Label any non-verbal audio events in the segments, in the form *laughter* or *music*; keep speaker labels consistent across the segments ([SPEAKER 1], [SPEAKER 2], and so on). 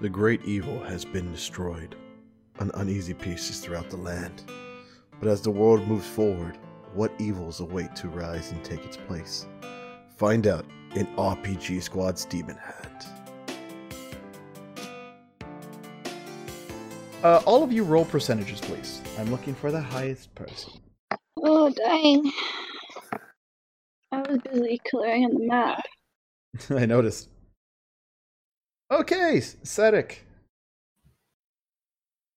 [SPEAKER 1] The great evil has been destroyed, on uneasy peace is throughout the land. But as the world moves forward, what evils await to rise and take its place? Find out in RPG Squad's Demon Hand.
[SPEAKER 2] Uh, all of you roll percentages, please. I'm looking for the highest person.
[SPEAKER 3] Oh, dang. I was busy clearing on the map. *laughs*
[SPEAKER 2] I noticed. Okay, Cedric.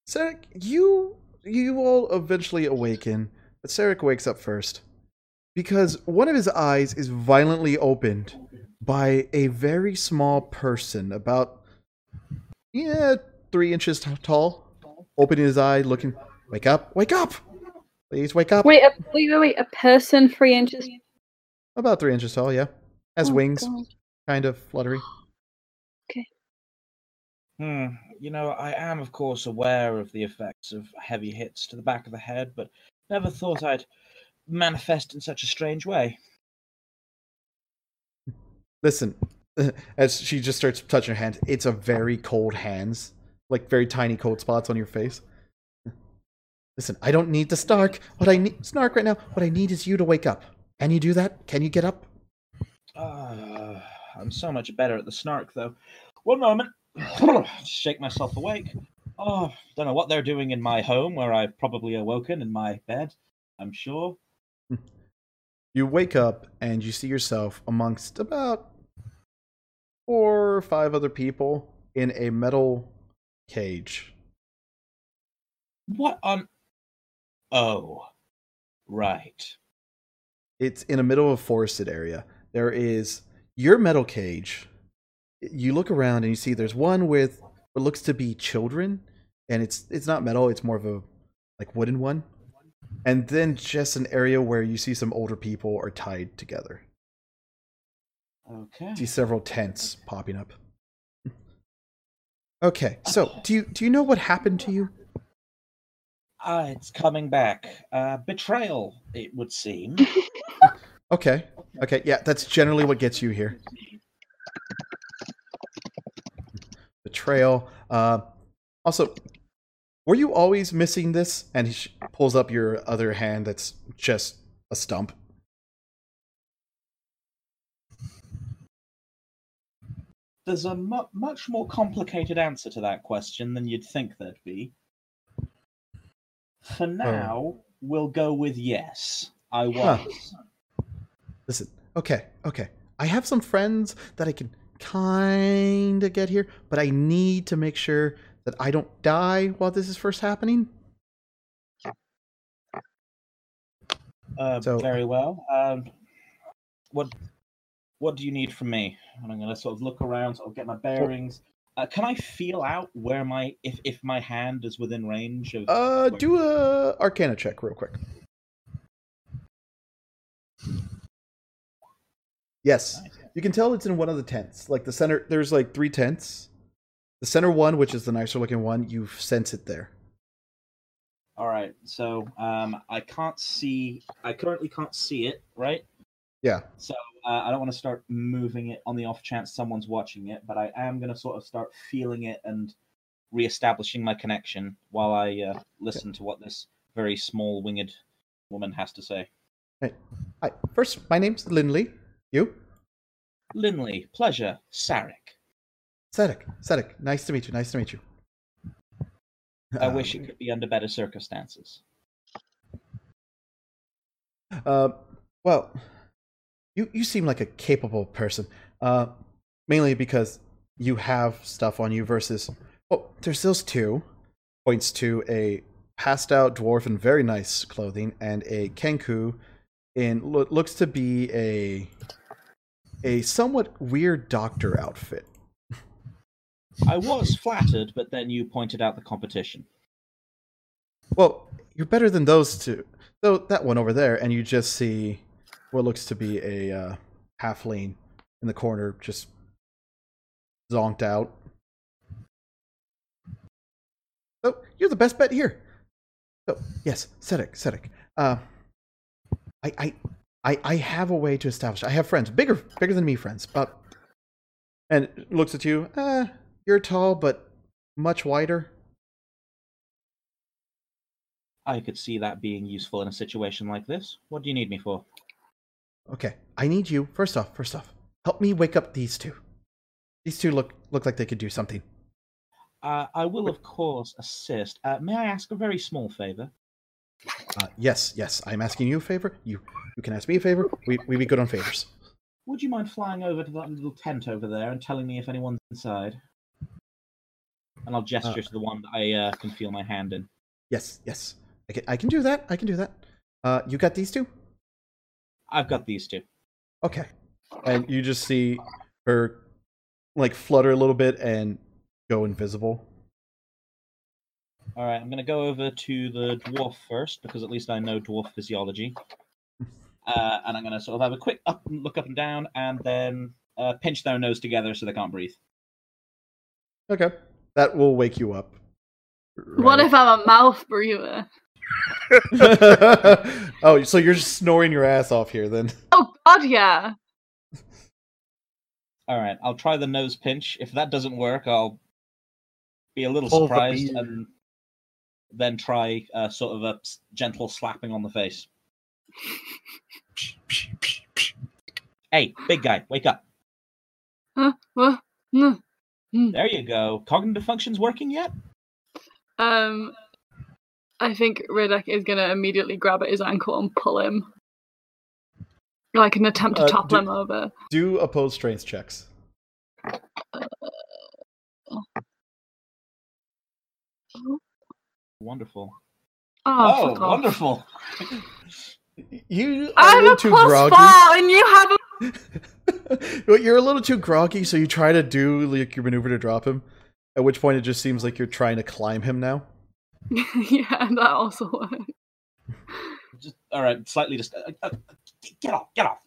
[SPEAKER 2] Cedric, you you all eventually awaken, but Cedric wakes up first because one of his eyes is violently opened by a very small person, about yeah, three inches t- tall, opening his eye, looking. Wake up! Wake up! Please wake up.
[SPEAKER 3] Wait, a, wait, wait, wait. A person three inches.
[SPEAKER 2] About three inches tall, yeah. Has
[SPEAKER 3] Oh,
[SPEAKER 2] wings,
[SPEAKER 3] God.
[SPEAKER 2] kind of fluttery.
[SPEAKER 4] Hmm. You know, I am, of course, aware of the effects of heavy hits to the back of the head, but never thought I'd manifest in such a strange way.
[SPEAKER 2] Listen, *laughs* as she just starts touching her hands, it's a very cold hands, like very tiny cold spots on your face. Listen, I don't need the snark. What I need, snark right now. What I need is you to wake up. Can you do that? Can you get up?
[SPEAKER 4] Ah, I'm so much better at the snark, though. One moment. *sighs* Shake myself awake. Oh, don't know what they're doing in my home, where I've probably awoken in my bed. I'm sure. *laughs*
[SPEAKER 2] You wake up and you see yourself amongst about four or five other people in a metal cage.
[SPEAKER 4] What on? Oh, right.
[SPEAKER 2] It's in the middle of a forested area. There is your metal cage. You look around and you see there's one with what looks to be children, and it's it's not metal. It's more of a like wooden one. And then just an area where you see some older people are tied together.
[SPEAKER 4] Okay.
[SPEAKER 2] see several tents popping up. *laughs* Okay, so do you do you know what happened to you?
[SPEAKER 4] Ah, it's coming back. Uh, betrayal, it would seem. *laughs*
[SPEAKER 2] Okay, okay, yeah, that's generally what gets you here. Betrayal. Uh, also, were you always missing this? And he sh- pulls up your other hand that's just a stump.
[SPEAKER 4] There's a mu- much more complicated answer to that question than you'd think there'd be. For now, we'll go with yes. I
[SPEAKER 2] Huh.
[SPEAKER 4] was.
[SPEAKER 2] Listen, okay, okay. I have some friends that I can kind of get here, but I need to make sure that I don't die while this is first happening.
[SPEAKER 4] Uh,
[SPEAKER 2] So-
[SPEAKER 4] very well. Um, what What do you need from me? And I'm going to sort of look around, sort of get my bearings. Uh, can I feel out where my if if my hand is within range of?
[SPEAKER 2] Uh, do a Arcana check real quick. Yes, you can tell it's in one of the tents. Like the center, there's like three tents. The center one, which is the nicer looking one, you sense it there.
[SPEAKER 4] All right. So um, I can't see. I currently can't see it. Right.
[SPEAKER 2] Yeah.
[SPEAKER 4] So uh, I don't want to start moving it on the off chance someone's watching it, but I am going to sort of start feeling it and reestablishing my connection while I uh, listen to what this very small winged woman has to say. Hey.
[SPEAKER 2] Hi. First, my name's Lindley. You?
[SPEAKER 4] Linley, pleasure, Sarek.
[SPEAKER 2] Sedek. Sedek. Nice to meet you. Nice to meet you.
[SPEAKER 4] I
[SPEAKER 2] Um,
[SPEAKER 4] wish it could be under better circumstances.
[SPEAKER 2] Uh, well, you you seem like a capable person. Uh, mainly because you have stuff on you versus oh, there's those two. Points to a passed out dwarf in very nice clothing and a kenku in lo- looks to be a a somewhat weird doctor outfit.
[SPEAKER 4] I was flattered, but then you pointed out the competition.
[SPEAKER 2] Well, you're better than those two. Though that one over there, and you just see what looks to be a uh, halfling in the corner, just zonked out. Oh, you're the best bet here. Oh, yes, Sedek, Sedek. Uh, I, I, I, I have a way to establish. I have friends, bigger, bigger than me, friends. But and looks at you. Uh, you're tall, but much wider.
[SPEAKER 4] I could see that being useful in a situation like this. What do you need me for?
[SPEAKER 2] Okay, I need you. First off, first off, help me wake up these two. These two look look like they could do something.
[SPEAKER 4] Uh, I will, of course, assist. Uh, may I ask a very small favor?
[SPEAKER 2] Uh, yes, yes, I'm asking you a favor. You you can ask me a favor. We we be good on favors.
[SPEAKER 4] Would you mind flying over to that little tent over there and telling me if anyone's inside? And I'll gesture
[SPEAKER 2] Uh,
[SPEAKER 4] to the one that I uh, can feel my hand in.
[SPEAKER 2] Yes, yes, I can I can do that. I can do that. Uh, you got these two?
[SPEAKER 4] I've got these two.
[SPEAKER 2] Okay. And you just see her like flutter a little bit and go invisible.
[SPEAKER 4] All right, I'm going to go over to the dwarf first because at least I know dwarf physiology. Uh, and I'm going to sort of have a quick up, look up and down, and then uh, pinch their nose together so they can't breathe.
[SPEAKER 2] Okay. That will wake you up.
[SPEAKER 3] What if I'm a mouth breather?
[SPEAKER 2] if *laughs* Oh, so you're just snoring your ass off here then. *laughs*
[SPEAKER 3] Oh god, yeah.
[SPEAKER 4] All right, I'll try the nose pinch. If that doesn't work, I'll be a little
[SPEAKER 5] Pull
[SPEAKER 4] surprised and then try uh, sort of a gentle slapping on the face. Hey, big guy, wake up.
[SPEAKER 3] Huh? What? No.
[SPEAKER 4] There you go. Cognitive functions working yet?
[SPEAKER 3] Um, I think Riddick is gonna immediately grab at his ankle and pull him, like an attempt to
[SPEAKER 2] Uh,
[SPEAKER 3] topple
[SPEAKER 2] do-
[SPEAKER 3] him over.
[SPEAKER 2] Do opposed strength checks.
[SPEAKER 4] Wonderful.
[SPEAKER 3] Oh,
[SPEAKER 4] Oh, wonderful.
[SPEAKER 2] You are
[SPEAKER 3] I
[SPEAKER 2] a
[SPEAKER 3] have
[SPEAKER 2] little
[SPEAKER 3] a
[SPEAKER 2] too
[SPEAKER 3] plus
[SPEAKER 2] groggy.
[SPEAKER 3] four, and you have a. *laughs*
[SPEAKER 2] But you're a little too groggy, so you try to do like your maneuver to drop him. At which point it just seems like you're trying to climb him now. *laughs*
[SPEAKER 3] yeah, that also works.
[SPEAKER 4] Just, all right, slightly just uh, uh, get off, get off.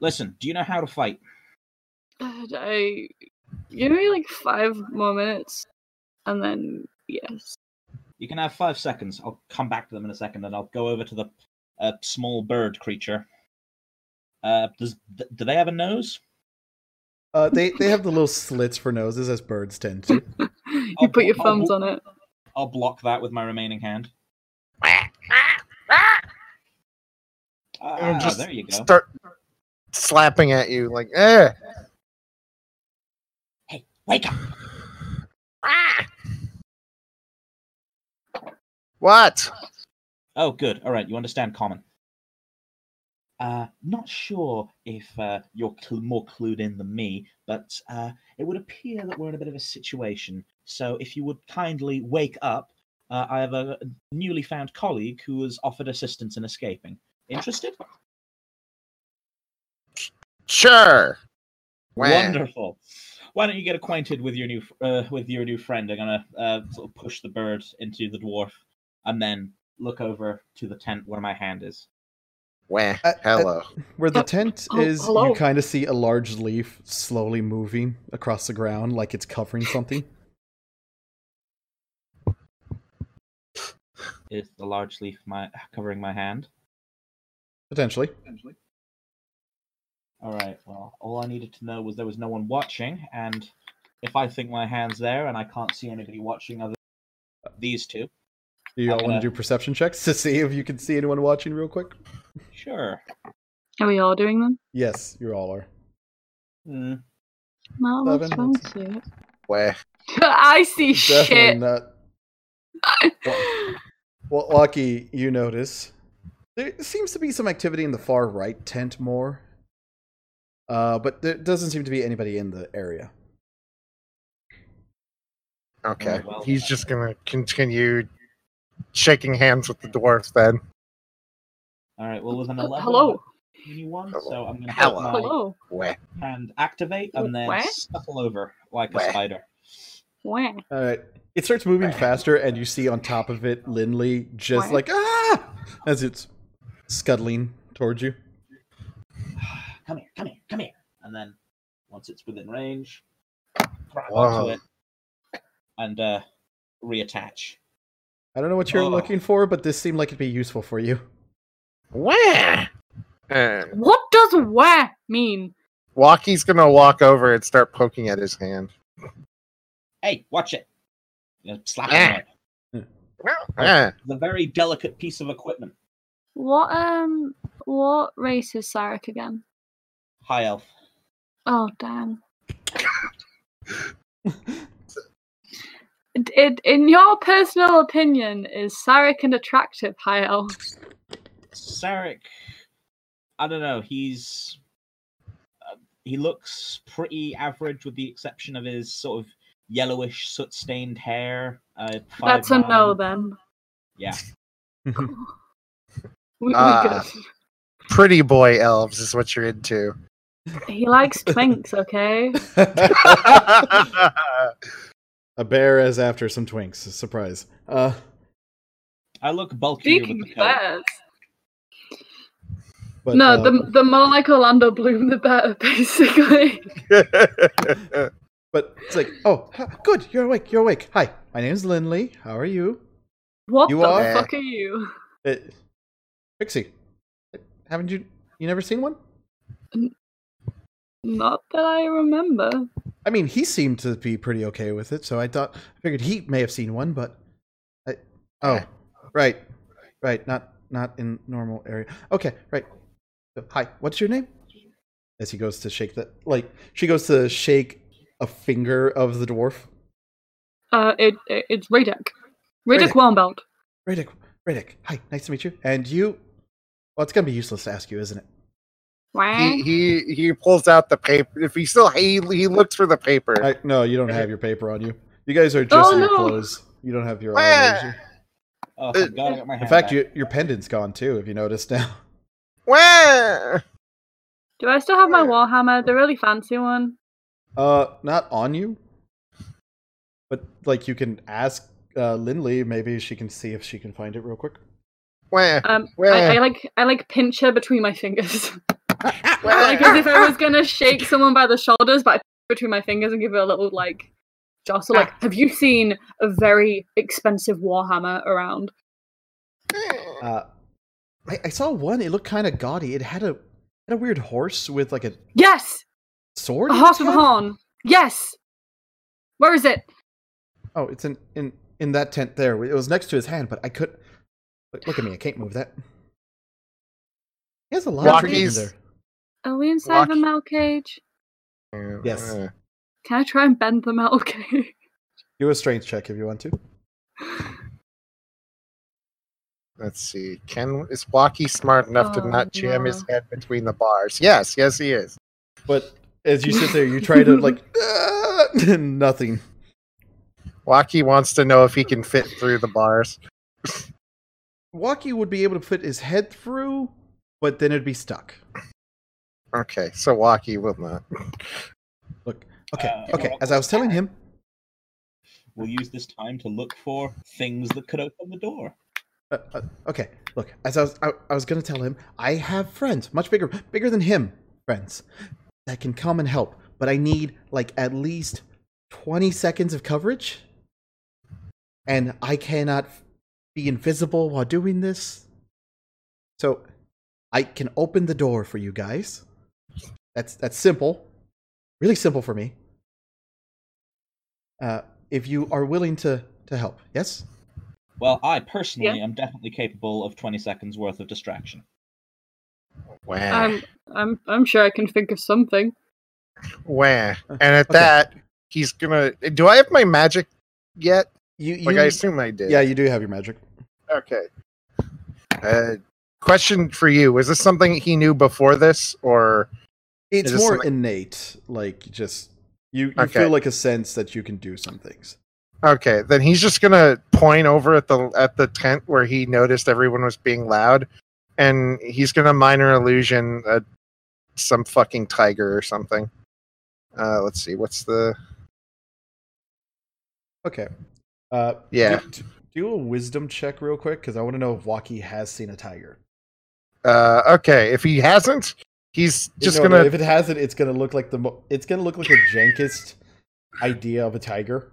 [SPEAKER 4] Listen, do you know how to fight?
[SPEAKER 3] Uh, I give me like five more minutes, and then yes.
[SPEAKER 4] You can have five seconds. I'll come back to them in a second, and I'll go over to the uh, small bird creature. Uh, does th- do they have a nose?
[SPEAKER 2] Uh, they they have the little slits for noses as birds tend to. *laughs*
[SPEAKER 3] you
[SPEAKER 4] I'll
[SPEAKER 3] put your
[SPEAKER 4] blo- I'll
[SPEAKER 3] thumbs
[SPEAKER 4] blo-
[SPEAKER 3] on it.
[SPEAKER 4] I'll block that with my remaining hand.
[SPEAKER 5] And
[SPEAKER 4] Ah,
[SPEAKER 5] just
[SPEAKER 4] there you go.
[SPEAKER 5] Start slapping at you like, eh.
[SPEAKER 4] Hey, wake up! *laughs*
[SPEAKER 5] What?
[SPEAKER 4] Oh, good. All right, you understand common. Uh, not sure if uh, you're cl- more clued in than me, but uh, it would appear that we're in a bit of a situation. So, if you would kindly wake up, uh, I have a newly found colleague who has offered assistance in escaping. Interested?
[SPEAKER 5] Sure. Wah.
[SPEAKER 4] Wonderful. Why don't you get acquainted with your new uh, with your new friend? I'm gonna uh, sort of push the bird into the dwarf, and then look over to the tent where my hand is.
[SPEAKER 5] Wah.
[SPEAKER 2] Uh, uh,
[SPEAKER 5] Hello.
[SPEAKER 2] Where the tent
[SPEAKER 3] oh,
[SPEAKER 2] is, you kind of see a large leaf slowly moving across the ground, like it's covering something.
[SPEAKER 4] Is the large leaf my covering my hand?
[SPEAKER 2] Potentially. Potentially.
[SPEAKER 4] All right. Well, all I needed to know was there was no one watching, and if I think my hand's there and I can't see anybody watching other these two,
[SPEAKER 2] Do you all want
[SPEAKER 4] gonna-
[SPEAKER 2] do perception checks to see if you can see anyone watching real quick?
[SPEAKER 4] sure.
[SPEAKER 3] Are we all doing them?
[SPEAKER 2] Yes, you all are.
[SPEAKER 4] Hmm.
[SPEAKER 3] No,
[SPEAKER 2] Seven,
[SPEAKER 3] go
[SPEAKER 2] let's
[SPEAKER 3] see it.
[SPEAKER 5] Wah. *laughs*
[SPEAKER 3] I see
[SPEAKER 2] Definitely
[SPEAKER 3] shit.
[SPEAKER 2] not. *laughs* Well, Lucky, you notice there seems to be some activity in the far right tent more, uh, but there doesn't seem to be anybody in the area.
[SPEAKER 5] Okay.
[SPEAKER 4] Oh, well.
[SPEAKER 5] He's just gonna continue shaking hands with the dwarf then.
[SPEAKER 4] All right. Well, with an eleven,
[SPEAKER 3] Hello.
[SPEAKER 4] you one.
[SPEAKER 5] Hello.
[SPEAKER 4] So I'm gonna
[SPEAKER 5] Hello.
[SPEAKER 4] put my
[SPEAKER 3] Hello.
[SPEAKER 5] Wah.
[SPEAKER 4] hand activate and then
[SPEAKER 3] What?
[SPEAKER 4] scuttle over like a spider.
[SPEAKER 3] Wah.
[SPEAKER 2] All right, it starts moving faster, and you see on top of it Lindley just
[SPEAKER 3] What?
[SPEAKER 2] like ah as it's scuttling towards you. *sighs*
[SPEAKER 4] come here, come here, come here. And then once it's within range, grab
[SPEAKER 5] Whoa.
[SPEAKER 4] onto it and uh, reattach.
[SPEAKER 2] I don't know what you're
[SPEAKER 4] Oh.
[SPEAKER 2] looking for, but this seemed like it'd be useful for you.
[SPEAKER 5] Wah. And
[SPEAKER 3] What does wah mean?
[SPEAKER 5] Walkie's gonna walk over and start poking at his hand.
[SPEAKER 4] Hey, watch it! You know, slap
[SPEAKER 5] Ah.
[SPEAKER 4] him.
[SPEAKER 5] Eh,
[SPEAKER 4] The very delicate piece of equipment.
[SPEAKER 3] What um what race is Sarek again?
[SPEAKER 4] High elf.
[SPEAKER 3] Oh damn. *laughs* It, it, in your personal opinion, is Sarek an attractive high elf?
[SPEAKER 4] Sarek, I don't know. He's uh, he looks pretty average, with the exception of his sort of yellowish, soot-stained hair. Uh,
[SPEAKER 3] That's a no then.
[SPEAKER 4] Yeah. *laughs* *laughs*
[SPEAKER 3] We, we
[SPEAKER 5] Ah. pretty boy elves is what you're into.
[SPEAKER 3] He likes twinks, okay? *laughs*
[SPEAKER 2] A bear is after some twinks. Surprise. Uh,
[SPEAKER 4] I look bulkier with
[SPEAKER 3] Speaking
[SPEAKER 4] the
[SPEAKER 3] bears.
[SPEAKER 2] but,
[SPEAKER 3] no,
[SPEAKER 2] uh,
[SPEAKER 3] the the more like Orlando Bloom, the better, *laughs* basically. *laughs*
[SPEAKER 2] but it's like, oh, good, you're awake, you're awake. Hi, my name's Lindley. How are you?
[SPEAKER 3] What
[SPEAKER 2] You
[SPEAKER 3] the
[SPEAKER 2] are?
[SPEAKER 3] fuck are you?
[SPEAKER 2] Uh, Pixie, haven't you? You never seen one?
[SPEAKER 3] Not that I remember.
[SPEAKER 2] I mean, he seemed to be pretty okay with it, so I thought, I figured he may have seen one, but, I, oh, right, right, not not in normal area. Okay, right. So, hi, what's your name? As he goes to shake the like, she goes to shake a finger of the dwarf.
[SPEAKER 3] Uh, it, it it's Radek. Radek
[SPEAKER 2] Radek.
[SPEAKER 3] Wormbelt.
[SPEAKER 2] Riddick, Riddick, hi, nice to meet you. And you? Well, it's gonna be useless to ask you, isn't it?
[SPEAKER 5] He, he he pulls out the paper. If he still he he looks for the paper.
[SPEAKER 2] I, no, you don't have your paper on you. You guys are just
[SPEAKER 3] Oh,
[SPEAKER 2] in your
[SPEAKER 3] no.
[SPEAKER 2] clothes. You don't have your.
[SPEAKER 5] Wah!
[SPEAKER 4] Oh, thank God I got my
[SPEAKER 2] In fact,
[SPEAKER 4] back.
[SPEAKER 2] your your pendant's gone too. If you notice now. *laughs*
[SPEAKER 5] Where?
[SPEAKER 3] Do I still have my Warhammer? The really fancy one?
[SPEAKER 2] Uh, not on you. But like, you can ask uh, Lindley. Maybe she can see if she can find it real quick.
[SPEAKER 5] Wah!
[SPEAKER 3] Um,
[SPEAKER 5] Where?
[SPEAKER 3] I, I like I like pinch her between my fingers. *laughs* like as if I was gonna shake *laughs* someone by the shoulders, but I pinch her between my fingers and give it a little like jostle. Like, have you seen a very expensive Warhammer around?
[SPEAKER 2] Uh, I, I saw one. It looked kind of gaudy. It had a had a weird horse with like a
[SPEAKER 3] Yes,
[SPEAKER 2] sword.
[SPEAKER 3] a horse with a horn. Yes. Where is it?
[SPEAKER 2] Oh, it's in in in that tent there. It was next to his hand, but I could. Look, look at me. I can't move that. He has a lot of trees
[SPEAKER 5] Rockies.
[SPEAKER 2] in there.
[SPEAKER 3] Are we inside the
[SPEAKER 5] Lucky.
[SPEAKER 3] metal cage?
[SPEAKER 2] Yes.
[SPEAKER 5] Uh,
[SPEAKER 3] Can I try and bend the metal *laughs* cage?
[SPEAKER 2] Do a strength check if you want to.
[SPEAKER 5] Let's see. Can is Blocky smart enough to
[SPEAKER 3] Oh,
[SPEAKER 5] not jam his head between the bars? Yes, yes, he is.
[SPEAKER 2] But as you sit there, you try to like *laughs* *laughs* nothing.
[SPEAKER 5] Blocky wants to know if he can fit through the bars.
[SPEAKER 2] Walkie would be able to fit his head through, but then it'd be stuck.
[SPEAKER 5] Okay, so Blocky will not.
[SPEAKER 2] Look, okay,
[SPEAKER 4] Uh,
[SPEAKER 2] okay. As I was telling him,
[SPEAKER 4] We'll use this time to look for things that could open the door.
[SPEAKER 2] uh, uh, okay. Look, as I was, I, I was gonna tell him, I have friends, much bigger, bigger than him, friends that can come and help. But I need like at least twenty seconds of coverage, and I cannot be invisible while doing this. So, I can open the door for you guys. That's that's simple, really simple for me. Uh, if you are willing to to help, yes.
[SPEAKER 4] Well, I personally
[SPEAKER 3] Yeah.
[SPEAKER 4] am definitely capable of 20 seconds worth of distraction.
[SPEAKER 5] Wah.
[SPEAKER 3] I'm I'm I'm sure I can think of something.
[SPEAKER 5] Wah. And at
[SPEAKER 2] Okay.
[SPEAKER 5] that, he's gonna. Do I have my magic yet?
[SPEAKER 2] You, you
[SPEAKER 5] Like I assume I did.
[SPEAKER 2] yeah, you do have your magic.
[SPEAKER 5] Okay. Uh, question for you: Was this something he knew before this, or
[SPEAKER 2] It's
[SPEAKER 5] this
[SPEAKER 2] more innate, like just you. You
[SPEAKER 5] Okay.
[SPEAKER 2] feel like a sense that you can do some things.
[SPEAKER 5] okay? Then he's just gonna point over at the at the tent where he noticed everyone was being loud, and he's gonna minor illusion uh, some fucking tiger or something. Uh, let's see, what's the
[SPEAKER 2] Okay. Uh,
[SPEAKER 5] yeah?
[SPEAKER 2] Do, do a wisdom check real quick because I want to know if Waki has seen a tiger.
[SPEAKER 5] Uh, okay, if he hasn't, he's just
[SPEAKER 2] No, no,
[SPEAKER 5] gonna
[SPEAKER 2] if it hasn't, it's gonna look like the. Mo- it's gonna look like the jankest idea of a tiger.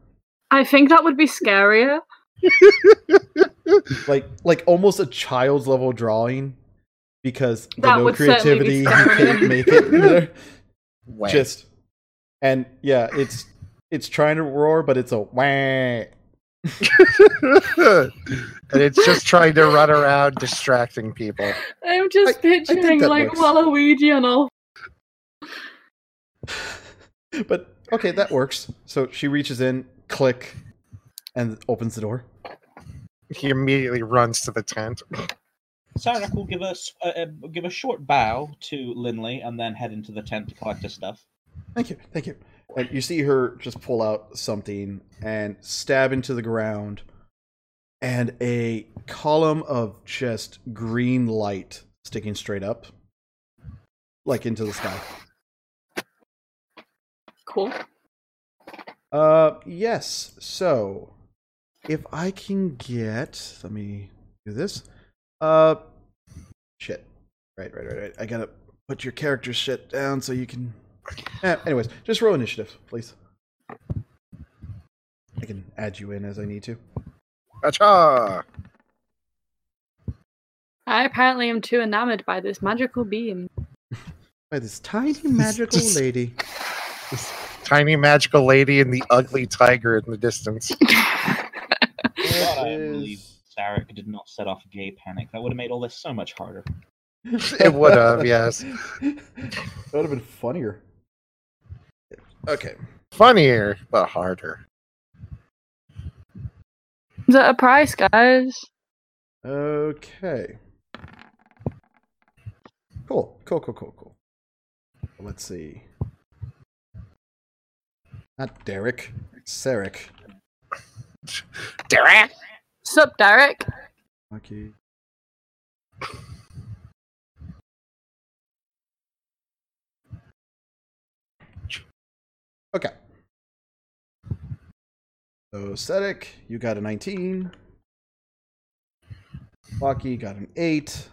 [SPEAKER 3] I think that would be scarier. *laughs*
[SPEAKER 2] like like almost a child's level drawing because the
[SPEAKER 3] That
[SPEAKER 2] no
[SPEAKER 3] would be
[SPEAKER 2] creativity you can't make it *laughs* there. Just and yeah it's it's trying to roar, but it's a wah. *laughs*
[SPEAKER 5] and it's just trying to run around distracting people.
[SPEAKER 3] I'm just
[SPEAKER 2] I- I
[SPEAKER 3] picturing
[SPEAKER 2] that
[SPEAKER 3] like
[SPEAKER 2] works.
[SPEAKER 3] Waluigi and all. *laughs*
[SPEAKER 2] but okay, that works. So she reaches in, click, and opens the door.
[SPEAKER 5] He immediately runs to the tent.
[SPEAKER 4] Sarek will give us uh, uh, give a short bow to Linley and then head into the tent to collect his stuff.
[SPEAKER 2] Thank you, thank you. And you see her just pull out something and stab into the ground, and a column of just green light sticking straight up, like into the sky.
[SPEAKER 3] Cool.
[SPEAKER 2] Uh, yes. So, if I can get, let me do this. Uh, shit. Right, right, right, right. I gotta put your character shit down so you can. Eh, anyways, just roll initiative, please. I can add you in as I need to.
[SPEAKER 5] Acha!
[SPEAKER 3] I apparently am too enamored by this magical beam. *laughs*
[SPEAKER 2] By this tiny magical
[SPEAKER 5] Just- *laughs*
[SPEAKER 2] lady.
[SPEAKER 5] This tiny magical lady and the ugly tiger in the distance. *laughs*
[SPEAKER 4] God, I believe
[SPEAKER 2] is-
[SPEAKER 4] Sarek did not set off a gay panic. That would have made all this so much harder.
[SPEAKER 5] It would have, yes.
[SPEAKER 2] that would have been funnier. Okay.
[SPEAKER 5] Funnier, but harder.
[SPEAKER 3] Is that a price, guys?
[SPEAKER 2] Okay. Cool. Cool, cool, cool, cool. Let's see. Not Derek. Sarek.
[SPEAKER 5] Derek!
[SPEAKER 3] Sup, Derek?
[SPEAKER 2] Okay. Okay. So Sedek, you got a 19. Lucky got an 8.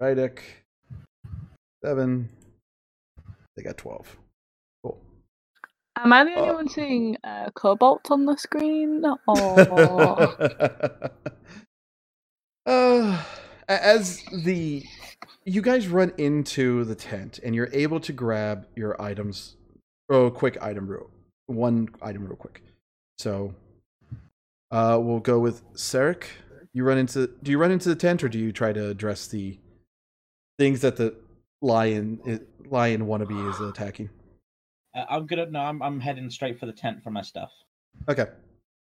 [SPEAKER 2] Rydek, 7. They got 12. Cool.
[SPEAKER 3] Am I the only
[SPEAKER 2] Oh.
[SPEAKER 3] one seeing uh, Cobalt on the screen? *laughs* Oh, *laughs*
[SPEAKER 2] uh, as the you guys run into the tent and you're able to grab your items oh quick item real one item real quick so uh we'll go with Sarek. you run into do you run into the tent or do you try to address the things that the lion lion wannabe is attacking
[SPEAKER 4] Uh, I'm gonna no, I'm I'm heading straight for the tent for my stuff.
[SPEAKER 2] Okay.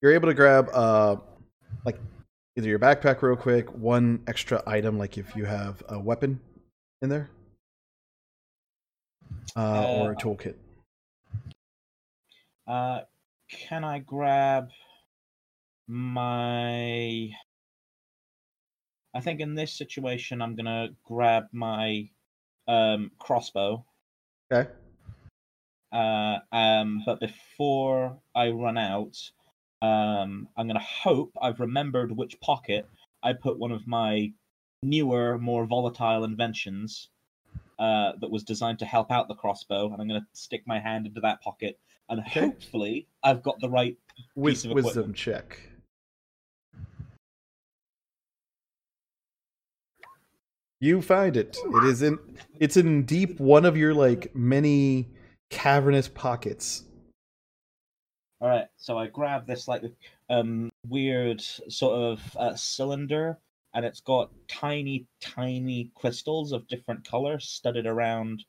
[SPEAKER 2] You're able to grab uh like either your backpack real quick, one extra item like if you have a weapon in there. Uh, or a
[SPEAKER 4] Uh,
[SPEAKER 2] toolkit.
[SPEAKER 4] Uh, can I grab my? I think in this situation, I'm gonna grab my um, crossbow.
[SPEAKER 2] Okay.
[SPEAKER 4] Uh, um, but before I run out, um, I'm gonna hope I've remembered which pocket I put one of my newer, more volatile inventions uh, that was designed to help out the crossbow, and I'm gonna stick my hand into that pocket, and
[SPEAKER 2] Okay.
[SPEAKER 4] hopefully I've got the right
[SPEAKER 2] With
[SPEAKER 4] piece of equipment.
[SPEAKER 2] wisdom check. You find it. It is in it's in deep one of your like many cavernous pockets.
[SPEAKER 4] All right, so I grab this like um weird sort of uh, cylinder, and it's got tiny, tiny crystals of different colors studded around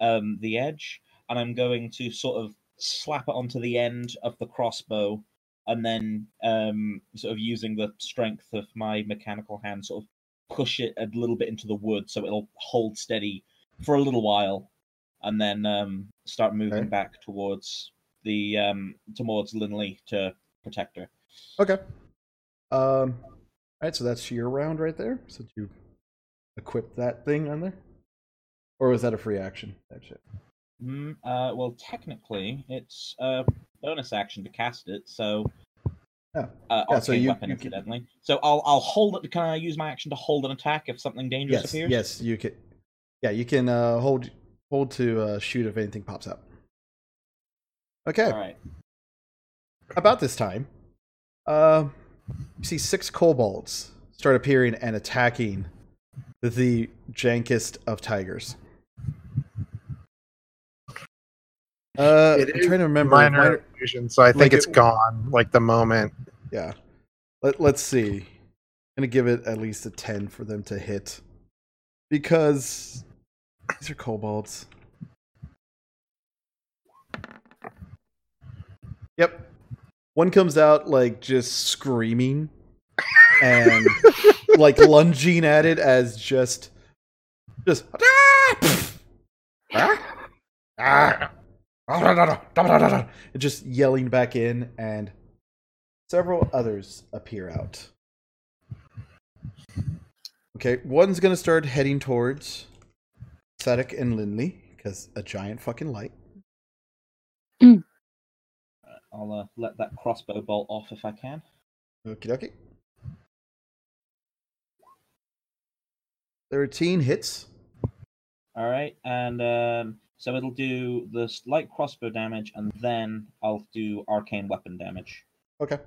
[SPEAKER 4] um the edge, and I'm going to sort of slap it onto the end of the crossbow, and then um sort of using the strength of my mechanical hand, sort of push it a little bit into the wood so it'll hold steady for a little while, and then um start moving
[SPEAKER 2] Okay.
[SPEAKER 4] back towards the um towards Linley to protect her.
[SPEAKER 2] Okay. Um all right, so that's your round right there. So did you equip that thing on there? Or was that a free action? That's it.
[SPEAKER 4] Mm, uh, well, technically, it's a bonus action to cast it, so.
[SPEAKER 2] Oh.
[SPEAKER 4] Uh,
[SPEAKER 2] Yeah, so you-
[SPEAKER 4] weapon,
[SPEAKER 2] you can-
[SPEAKER 4] incidentally. So I'll I'll hold it. Can I use my action to hold an attack if something dangerous
[SPEAKER 2] Yes,
[SPEAKER 4] appears?
[SPEAKER 2] yes, you can. Yeah, you can uh, hold hold to uh, shoot if anything pops up. Okay,
[SPEAKER 4] All right.
[SPEAKER 2] about this time, uh, you see six kobolds start appearing and attacking the jankest of tigers. Uh,
[SPEAKER 5] It
[SPEAKER 2] I'm trying to remember.
[SPEAKER 5] minor,
[SPEAKER 2] minor-
[SPEAKER 5] illusion, so I think
[SPEAKER 2] like
[SPEAKER 5] it's
[SPEAKER 2] it-
[SPEAKER 5] gone. Like the moment.
[SPEAKER 2] Yeah. Let, let's see. I'm going to give it at least a 10 for them to hit. Because these are kobolds. Yep. One comes out like just screaming and *laughs* like lunging at it as just just Ah! Ah! and just yelling back in and several others appear out. Okay, one's gonna start heading towards Sadek and Lindley because a giant fucking light.
[SPEAKER 4] I'll uh, let that crossbow bolt off if I can.
[SPEAKER 2] Okie dokie. Thirteen hits.
[SPEAKER 4] All right, and um, so it'll do the light crossbow damage, and then I'll do arcane weapon damage.
[SPEAKER 2] Okay.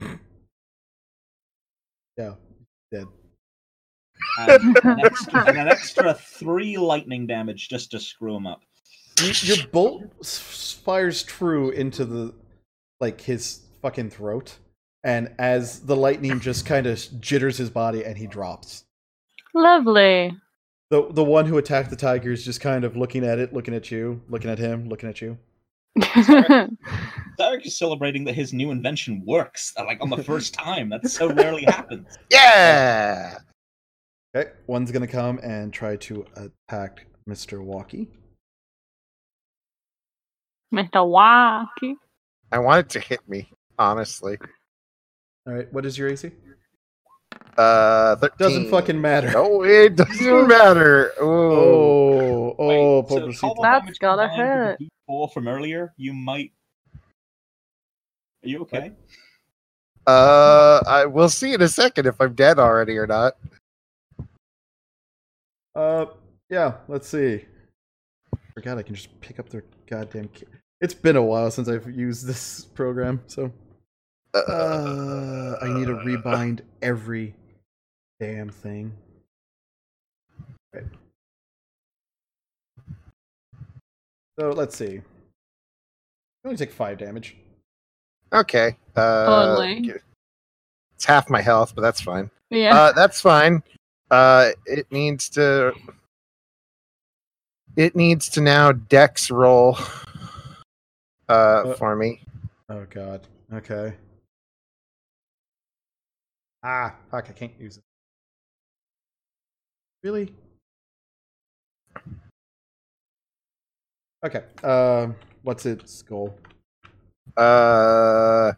[SPEAKER 2] *clears throat* Yeah, dead.
[SPEAKER 4] And an, extra, and an extra three lightning damage just to screw him up.
[SPEAKER 2] You- Your bolt fires true into the like his fucking throat, and as the lightning just kind of jitters his body, and he drops.
[SPEAKER 3] Lovely.
[SPEAKER 2] The the one who attacked the tiger is just kind of looking at it, looking at you, looking at him, looking at you. *laughs*
[SPEAKER 4] Derek is celebrating that his new invention works, uh, like on the first *laughs* time. That so rarely happens.
[SPEAKER 5] Yeah.
[SPEAKER 2] Okay, one's gonna come and try to attack Mister Walkie.
[SPEAKER 3] Mr. Wacky.
[SPEAKER 5] I want it to hit me. Honestly.
[SPEAKER 2] All right, what is your AC?
[SPEAKER 5] Uh, 13.
[SPEAKER 2] Doesn't fucking matter.
[SPEAKER 5] No, it doesn't *laughs* matter. Oh.
[SPEAKER 2] Oh, oh,
[SPEAKER 4] Wait, so
[SPEAKER 2] Pobrecito.
[SPEAKER 4] kobold
[SPEAKER 3] That's
[SPEAKER 4] damage
[SPEAKER 3] gotta
[SPEAKER 4] combined with D4 from earlier, you might. Are you okay?
[SPEAKER 5] Uh, I will see in a second if I'm dead already or not.
[SPEAKER 2] Uh, yeah. Let's see. Forgot I can just pick up their goddamn. Ki- it's been a while since I've used this *laughs* program, so uh, I need to rebind every damn thing. Right. So let's see. I only take five damage.
[SPEAKER 5] Okay. Uh,
[SPEAKER 3] Only.
[SPEAKER 5] It's half my health, but that's fine.
[SPEAKER 3] Yeah.
[SPEAKER 5] Uh, that's fine. Uh, it needs to. It needs to now dex roll. Uh,
[SPEAKER 2] Uh,
[SPEAKER 5] for me.
[SPEAKER 2] Oh god. Okay. Ah, fuck! I can't use it. Really? Okay. Um, what's its goal?
[SPEAKER 5] Uh,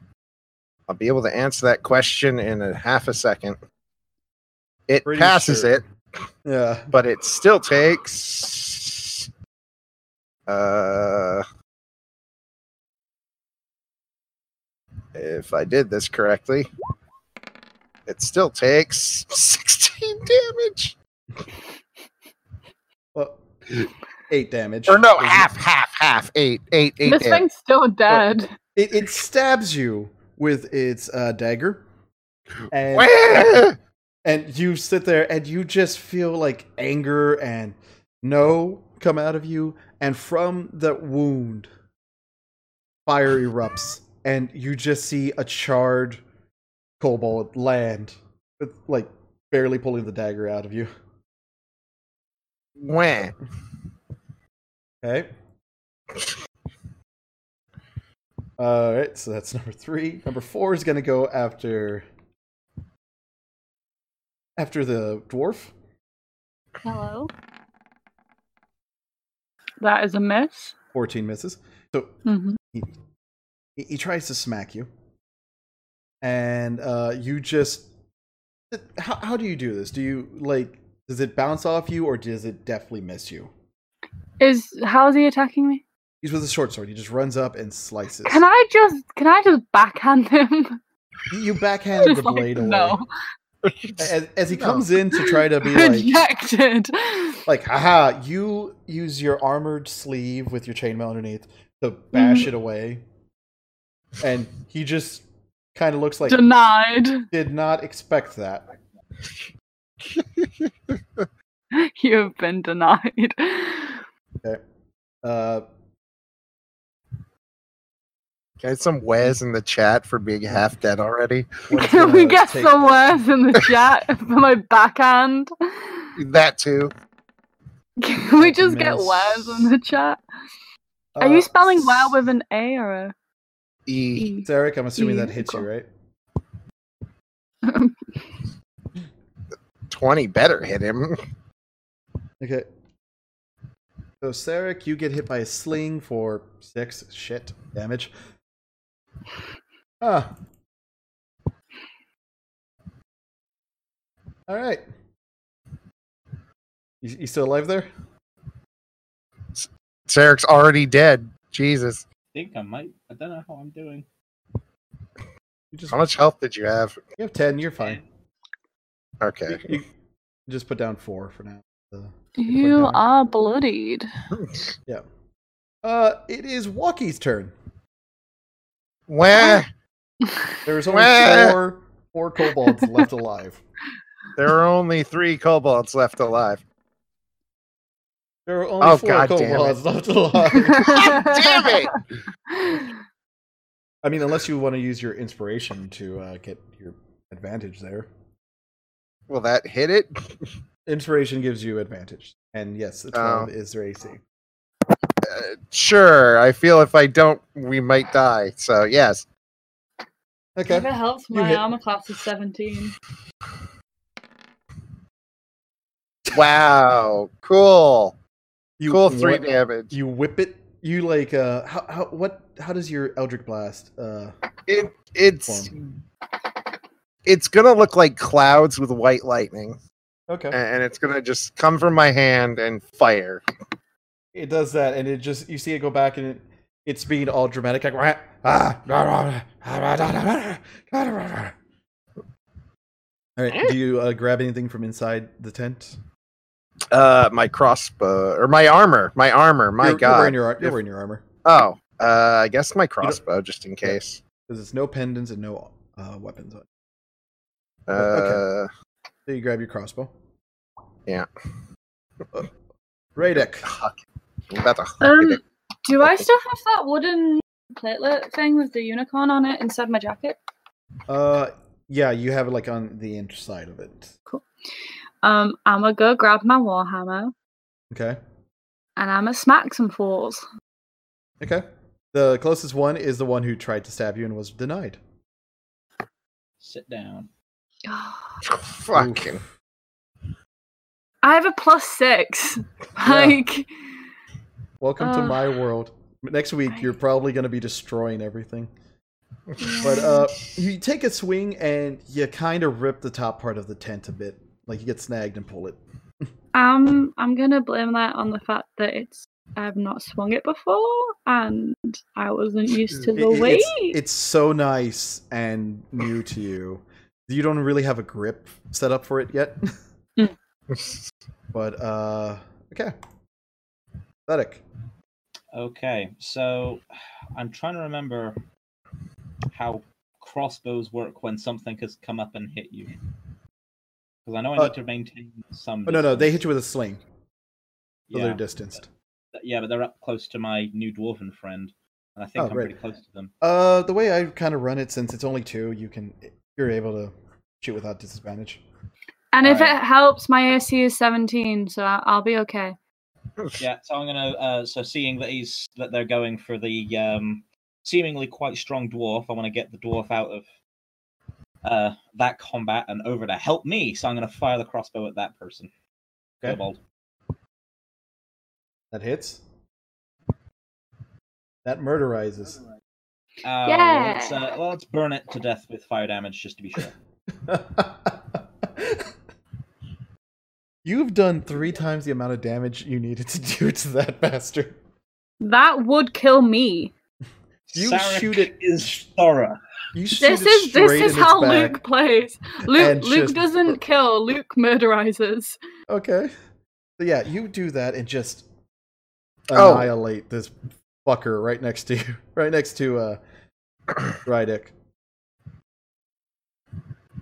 [SPEAKER 5] I'll be able to answer that question in a half a second. It
[SPEAKER 2] Pretty
[SPEAKER 5] passes
[SPEAKER 2] sure.
[SPEAKER 5] it,
[SPEAKER 2] Yeah.
[SPEAKER 5] but it still takes. Uh, if I did this correctly, it still takes *laughs* 16 damage.
[SPEAKER 2] Well, eight damage.
[SPEAKER 5] Or no,
[SPEAKER 2] Isn't it?
[SPEAKER 5] half, half, half. Eight, eight, eight.
[SPEAKER 3] this
[SPEAKER 5] damage.
[SPEAKER 3] thing's still dead.
[SPEAKER 2] It, it stabs you with its uh, dagger, and and you sit there and you just feel like anger and no come out of you and from that wound fire erupts and you just see a charred kobold land with like barely pulling the dagger out of you
[SPEAKER 5] When?
[SPEAKER 2] okay all right so that's number three number four is gonna go after after the dwarf
[SPEAKER 3] Hello. That is a miss.
[SPEAKER 2] 14 misses so
[SPEAKER 3] hmm
[SPEAKER 2] he, he tries to smack you and uh you just how, how do you do this do you like does it bounce off you or does it definitely miss you
[SPEAKER 3] Is how is he attacking me?
[SPEAKER 2] he's with a short sword he just runs up and slices
[SPEAKER 3] Can I just can I just backhand him?
[SPEAKER 2] you, *laughs* backhand the
[SPEAKER 3] Just like,
[SPEAKER 2] blade away
[SPEAKER 3] No.
[SPEAKER 2] As, as he
[SPEAKER 5] No.
[SPEAKER 2] comes in to try to be *laughs* like
[SPEAKER 3] Rejected.
[SPEAKER 2] like haha you use your armored sleeve with your chainmail underneath to bash
[SPEAKER 3] Mhm.
[SPEAKER 2] it away and he just kind of looks like
[SPEAKER 3] Denied.
[SPEAKER 2] did not expect that *laughs*
[SPEAKER 3] You have been denied.
[SPEAKER 2] Okay. Uh,
[SPEAKER 5] Get some Wes in the chat for being half dead already.
[SPEAKER 3] Can *laughs* we get
[SPEAKER 2] take-
[SPEAKER 3] some words in the chat *laughs* for my backhand?
[SPEAKER 5] That too.
[SPEAKER 3] Can we just get
[SPEAKER 2] Miss.
[SPEAKER 3] words in the chat? Are
[SPEAKER 2] uh,
[SPEAKER 3] you spelling well with an A or a
[SPEAKER 5] E.
[SPEAKER 3] E?
[SPEAKER 2] Derek, I'm assuming that
[SPEAKER 3] E,
[SPEAKER 2] hits you, right? *laughs*
[SPEAKER 5] Twenty better hit him.
[SPEAKER 2] Okay. So, Sarek, you get hit by a sling for six shit damage. Ah. All right. You, you still alive there?
[SPEAKER 5] Sarek's already dead. Jesus.
[SPEAKER 4] I think I might. I don't know how I'm doing.
[SPEAKER 2] You just
[SPEAKER 5] How much health did you have?
[SPEAKER 2] you have ten. You're fine.
[SPEAKER 5] Okay.
[SPEAKER 2] You, you just put down four for now. Uh,
[SPEAKER 3] You
[SPEAKER 2] down.
[SPEAKER 3] are bloodied. *laughs*
[SPEAKER 2] yeah. Uh, it is Walkie's turn. *laughs* There's only
[SPEAKER 5] Wah.
[SPEAKER 2] four four kobolds left alive.
[SPEAKER 5] There are only three kobolds left alive.
[SPEAKER 2] There are only
[SPEAKER 5] Oh,
[SPEAKER 2] four
[SPEAKER 5] God
[SPEAKER 2] kobolds left *laughs* alive.
[SPEAKER 5] Damn it!
[SPEAKER 2] I mean, unless you want to use your inspiration to uh, get your advantage there.
[SPEAKER 5] Will that hit it? *laughs*
[SPEAKER 2] Inspiration gives you advantage, and yes, the twelve
[SPEAKER 5] Oh.
[SPEAKER 2] is their AC.
[SPEAKER 5] Uh, sure. I feel if I don't, we might die. So yes.
[SPEAKER 2] Okay.
[SPEAKER 3] If it helps, my
[SPEAKER 2] hit.
[SPEAKER 3] armor class is 17.
[SPEAKER 5] Wow. Cool.
[SPEAKER 2] You
[SPEAKER 5] cool. Three
[SPEAKER 2] whip,
[SPEAKER 5] damage.
[SPEAKER 2] You whip it. You like uh how how what how does your Eldritch Blast uh
[SPEAKER 5] It it's it's gonna look like clouds with white lightning,
[SPEAKER 2] okay
[SPEAKER 5] and it's gonna just come from my hand and fire
[SPEAKER 2] it does that, and it just you see it go back, and it, it's being all dramatic, like ah. All right. Do you uh, grab anything from inside the tent?
[SPEAKER 5] Uh, my crossbow or my armor. My armor. My
[SPEAKER 2] you're,
[SPEAKER 5] God,
[SPEAKER 2] you're wearing, your, you're wearing your armor.
[SPEAKER 5] Oh, uh, I guess my crossbow, just in case.
[SPEAKER 2] Because it's no pendants and no uh, weapons on.
[SPEAKER 5] Uh,
[SPEAKER 2] okay. So you grab your crossbow.
[SPEAKER 5] Yeah.
[SPEAKER 2] Uh, Radek
[SPEAKER 5] huck. I'm about to huck
[SPEAKER 3] Um, do I still have that wooden platelet thing with the unicorn on it inside my jacket?
[SPEAKER 2] uh yeah you have it like on the inside of it Cool.
[SPEAKER 3] Um, I'm gonna go grab my warhammer
[SPEAKER 2] okay
[SPEAKER 3] and I'm gonna smack some fools.
[SPEAKER 2] Okay. The closest one is the one who tried to stab you and was denied.
[SPEAKER 4] Sit down. *sighs*
[SPEAKER 5] Fucking.
[SPEAKER 3] I have a plus six.
[SPEAKER 2] Yeah.
[SPEAKER 3] Like,
[SPEAKER 2] Welcome to
[SPEAKER 3] Uh,
[SPEAKER 2] my world. Next week,
[SPEAKER 3] I-
[SPEAKER 2] you're probably going to be destroying everything. But uh, you take a swing and you kind of rip the top part of the tent a bit. Like you get snagged and pull it.
[SPEAKER 3] um, I'm gonna blame that on the fact that it's I've not swung it before and I wasn't used to the
[SPEAKER 2] It-
[SPEAKER 3] weight.
[SPEAKER 2] it's, it's so nice and new to you. You don't really have a grip set up for it yet. *laughs* but uh, okay. Pathetic.
[SPEAKER 4] Okay, so I'm trying to remember how crossbows work when something has come up and hit you. Because I know I
[SPEAKER 2] Uh,
[SPEAKER 4] need to maintain some.
[SPEAKER 2] Oh no, no, they hit you with a sling, so
[SPEAKER 4] Yeah,
[SPEAKER 2] they're distanced.
[SPEAKER 4] yeah, but they're up close to my new dwarven friend, and I think
[SPEAKER 2] Oh,
[SPEAKER 4] I'm
[SPEAKER 2] right.
[SPEAKER 4] pretty close to them.
[SPEAKER 2] Uh, the way I kind of run it, since it's only two, you can you're able to shoot without disadvantage.
[SPEAKER 3] and if
[SPEAKER 4] Alright.
[SPEAKER 3] it helps, my AC is 17, so I'll be okay.
[SPEAKER 4] Yeah, so I'm gonna. Uh, so seeing that he's that they're going for the um, seemingly quite strong dwarf, I want to get the dwarf out of uh, that combat and over to help me. So I'm gonna fire the crossbow at that person.
[SPEAKER 2] Okay.
[SPEAKER 4] Kobold.
[SPEAKER 2] That hits. That murderizes.
[SPEAKER 4] Uh, well, let's, uh, well, let's burn it to death with fire damage just to be sure. *laughs*
[SPEAKER 2] You've done three times the amount of damage you needed to do to that *laughs* bastard.
[SPEAKER 3] That would kill me.
[SPEAKER 2] You
[SPEAKER 4] Sarek
[SPEAKER 2] shoot it-
[SPEAKER 4] is thorough.
[SPEAKER 2] You shoot
[SPEAKER 3] This
[SPEAKER 2] it
[SPEAKER 3] is this is how. Luke plays. Luke Luke
[SPEAKER 2] just-
[SPEAKER 3] doesn't kill. Luke murderizes.
[SPEAKER 2] Okay. So yeah, you do that and just
[SPEAKER 5] Oh.
[SPEAKER 2] annihilate this fucker right next to *laughs* you, right next to uh, *clears throat* Rydick.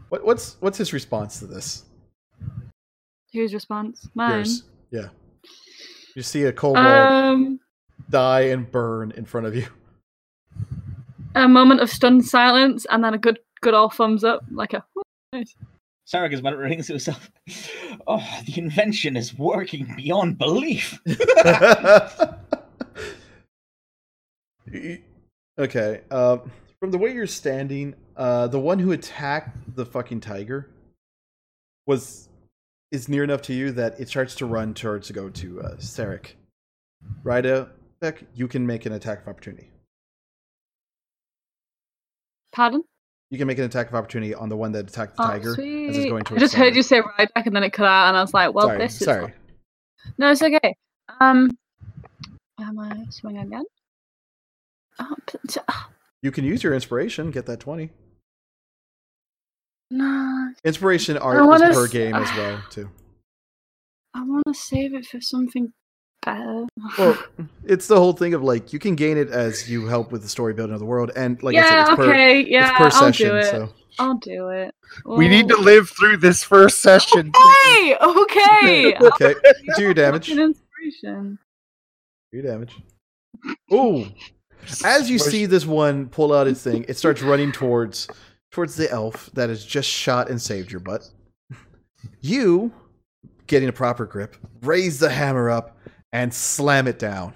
[SPEAKER 2] What what's what's his response to this?
[SPEAKER 3] Whose response? Mine.
[SPEAKER 2] Yours. Yeah. You see a kobold
[SPEAKER 3] Um.
[SPEAKER 2] die and burn in front of you.
[SPEAKER 3] A moment of stunned silence, and then a good, good old thumbs up, like a. "Oh, nice."
[SPEAKER 4] Sarek is muttering to himself. Oh, the invention is working beyond belief. *laughs*
[SPEAKER 2] okay. Um, from the way you're standing, uh, the one who attacked the fucking tiger was is near enough to you that it starts to run towards to go to uh, Sarek. Rida, Beck, you can make an attack of opportunity.
[SPEAKER 3] Pardon?
[SPEAKER 2] You can make an attack of opportunity on the one that attacked the
[SPEAKER 3] Oh,
[SPEAKER 2] tiger. as it's
[SPEAKER 3] sweet.
[SPEAKER 2] going
[SPEAKER 3] I
[SPEAKER 2] towards
[SPEAKER 3] just heard you say right back, and then it cut out, and I was like, "Well,
[SPEAKER 2] sorry,
[SPEAKER 3] this is
[SPEAKER 2] sorry.
[SPEAKER 3] no, it's okay." Um, am I swing again? Oh, ah,
[SPEAKER 2] You can use your inspiration, get that twenty.
[SPEAKER 3] No,
[SPEAKER 2] Inspiration art
[SPEAKER 3] I
[SPEAKER 2] is
[SPEAKER 3] wanna
[SPEAKER 2] per
[SPEAKER 3] s-
[SPEAKER 2] game as *sighs* well too.
[SPEAKER 3] I want to save it for something better.
[SPEAKER 2] Well, *laughs* it's the whole thing of like you can gain it as you help with the story building of the world, and like I said,
[SPEAKER 3] yeah,
[SPEAKER 2] it's per,
[SPEAKER 3] okay, yeah,
[SPEAKER 2] it's per
[SPEAKER 3] I'll
[SPEAKER 2] session.
[SPEAKER 3] do it.
[SPEAKER 2] So
[SPEAKER 3] I'll do it.
[SPEAKER 5] We need to live through this first session.
[SPEAKER 3] Okay, okay. *laughs*
[SPEAKER 2] okay, do your damage.
[SPEAKER 3] Inspiration.
[SPEAKER 2] Do your damage. Ooh. *laughs* As you see this one pull out its thing, it starts running towards towards the elf that has just shot and saved your butt. You, getting a proper grip, raise the hammer up and slam it down.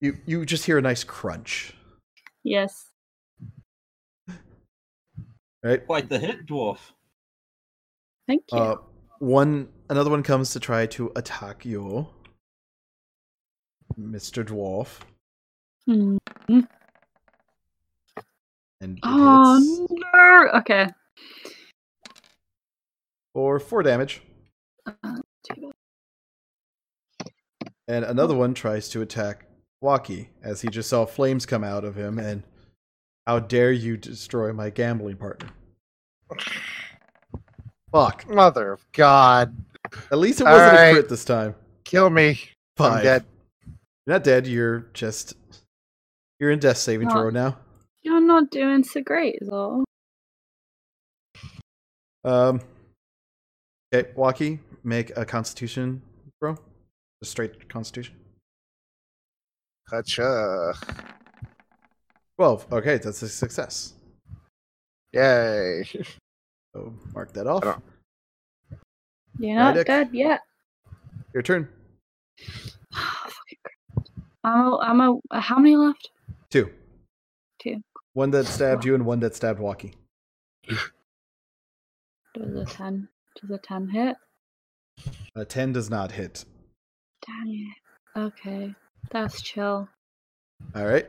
[SPEAKER 2] You you just hear a nice crunch.
[SPEAKER 3] Yes.
[SPEAKER 2] Right?
[SPEAKER 4] Quite the hit, dwarf.
[SPEAKER 3] Thank you.
[SPEAKER 2] Uh one another one comes to try to attack you. Mr. Dwarf.
[SPEAKER 3] Hmm.
[SPEAKER 2] And it
[SPEAKER 3] Oh no. Okay.
[SPEAKER 2] for four damage.
[SPEAKER 3] Uh,
[SPEAKER 2] And another one tries to attack Waki as he just saw flames come out of him and how dare you destroy my gambling partner. Fuck.
[SPEAKER 5] Mother of God.
[SPEAKER 2] At least it wasn't a
[SPEAKER 5] Alright.
[SPEAKER 2] crit this time.
[SPEAKER 5] Kill me.
[SPEAKER 2] Five.
[SPEAKER 5] I'm dead.
[SPEAKER 2] You're not dead, you're just you're in death saving
[SPEAKER 3] Not-
[SPEAKER 2] throw now.
[SPEAKER 3] You're not doing so great, though.
[SPEAKER 2] Um Okay, Waki, make a constitution throw. A straight constitution.
[SPEAKER 5] Gotcha.
[SPEAKER 2] Twelve. Okay, that's a success.
[SPEAKER 5] Yay. *laughs*
[SPEAKER 2] So mark that off.
[SPEAKER 3] You're not
[SPEAKER 2] Dick.
[SPEAKER 3] dead yet.
[SPEAKER 2] Your turn. *sighs*
[SPEAKER 3] Fucking crap. I'm a, I'm a, how many left?
[SPEAKER 2] Two.
[SPEAKER 3] Two.
[SPEAKER 2] One that *laughs* stabbed you and one that stabbed Waki.
[SPEAKER 3] Does a 10, does a 10 hit?
[SPEAKER 2] A ten does not hit.
[SPEAKER 3] Dang it. Okay. That's chill.
[SPEAKER 2] All right,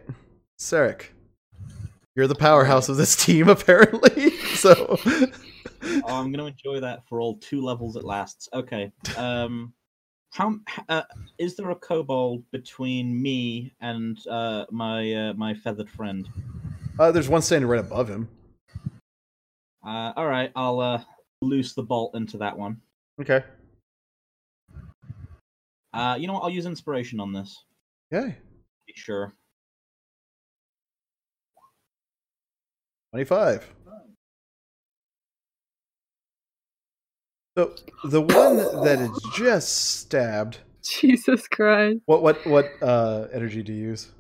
[SPEAKER 2] Sarek, you're the powerhouse of this team, *laughs* apparently. *laughs* So,
[SPEAKER 4] Oh, I'm going to enjoy that for all two levels it lasts. Okay. Um, how uh, is there a kobold between me and uh, my uh, my feathered friend?
[SPEAKER 2] Uh, there's one standing right above him.
[SPEAKER 4] Uh, all right, I'll uh, loose the bolt into that one.
[SPEAKER 2] Okay.
[SPEAKER 4] Uh, you know what? I'll use inspiration on this.
[SPEAKER 2] Okay.
[SPEAKER 4] Be sure.
[SPEAKER 2] Twenty-five. So the one that is just stabbed. *laughs*
[SPEAKER 3] Jesus Christ.
[SPEAKER 2] What what what uh, energy do you use?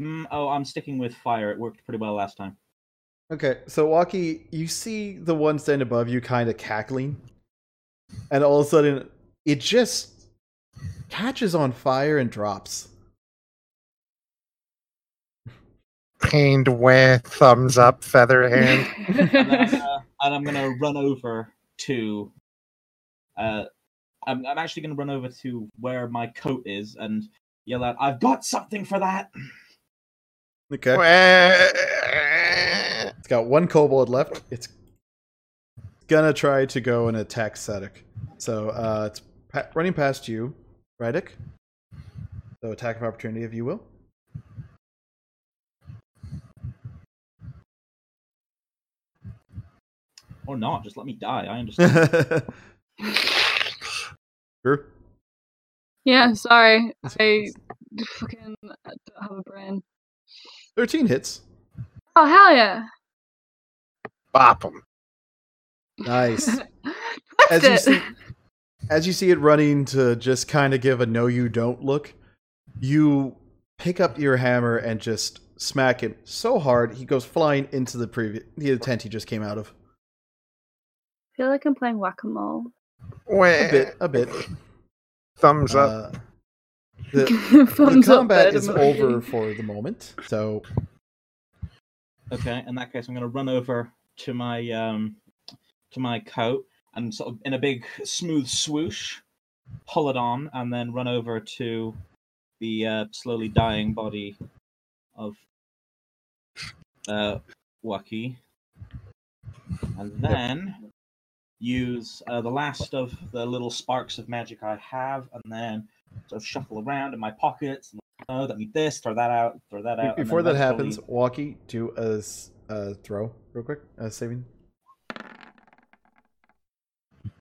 [SPEAKER 4] Mm, oh, I'm sticking with fire. It worked pretty well last time.
[SPEAKER 2] Okay, so Waki, you see the one standing above you kind of cackling, and all of a sudden it just catches on fire and drops.
[SPEAKER 5] Pained with thumbs up, feather hand. *laughs*
[SPEAKER 4] and, then I'm gonna, and I'm gonna run over to. Uh, I'm, I'm actually gonna run over to where my coat is and yell out, "I've got something for that!"
[SPEAKER 2] Okay. It's got one kobold left. It's gonna try to go and attack Sedek. So uh, it's pa- running past you, Rydick. So attack of opportunity, if you will.
[SPEAKER 4] Or not, just let me die. I understand. *laughs*
[SPEAKER 2] sure.
[SPEAKER 3] yeah, sorry. I fucking don't have a brain.
[SPEAKER 2] 13 hits.
[SPEAKER 3] Oh, hell yeah.
[SPEAKER 5] Bop 'em.
[SPEAKER 2] Nice. *laughs* As you see, as you see it running to just kind of give a no you don't look, you pick up your hammer and just smack him so hard he goes flying into the previous the tent he just came out of.
[SPEAKER 3] I feel like I'm playing whack a mole.
[SPEAKER 5] Wah.
[SPEAKER 2] A bit, a bit.
[SPEAKER 5] Thumbs up.
[SPEAKER 2] Uh, the, *laughs* the combat is
[SPEAKER 3] emoji.
[SPEAKER 2] over for the moment, so
[SPEAKER 4] Okay, in that case, I'm going to run over to my um to my coat and sort of in a big smooth swoosh, pull it on, and then run over to the uh, slowly dying body of uh, Waki, and then use uh, the last of the little sparks of magic I have, and then sort of shuffle around in my pockets. And, oh, that need this, throw that out, throw that out.
[SPEAKER 2] before that happens, Walkie, do a throw real quick, a saving.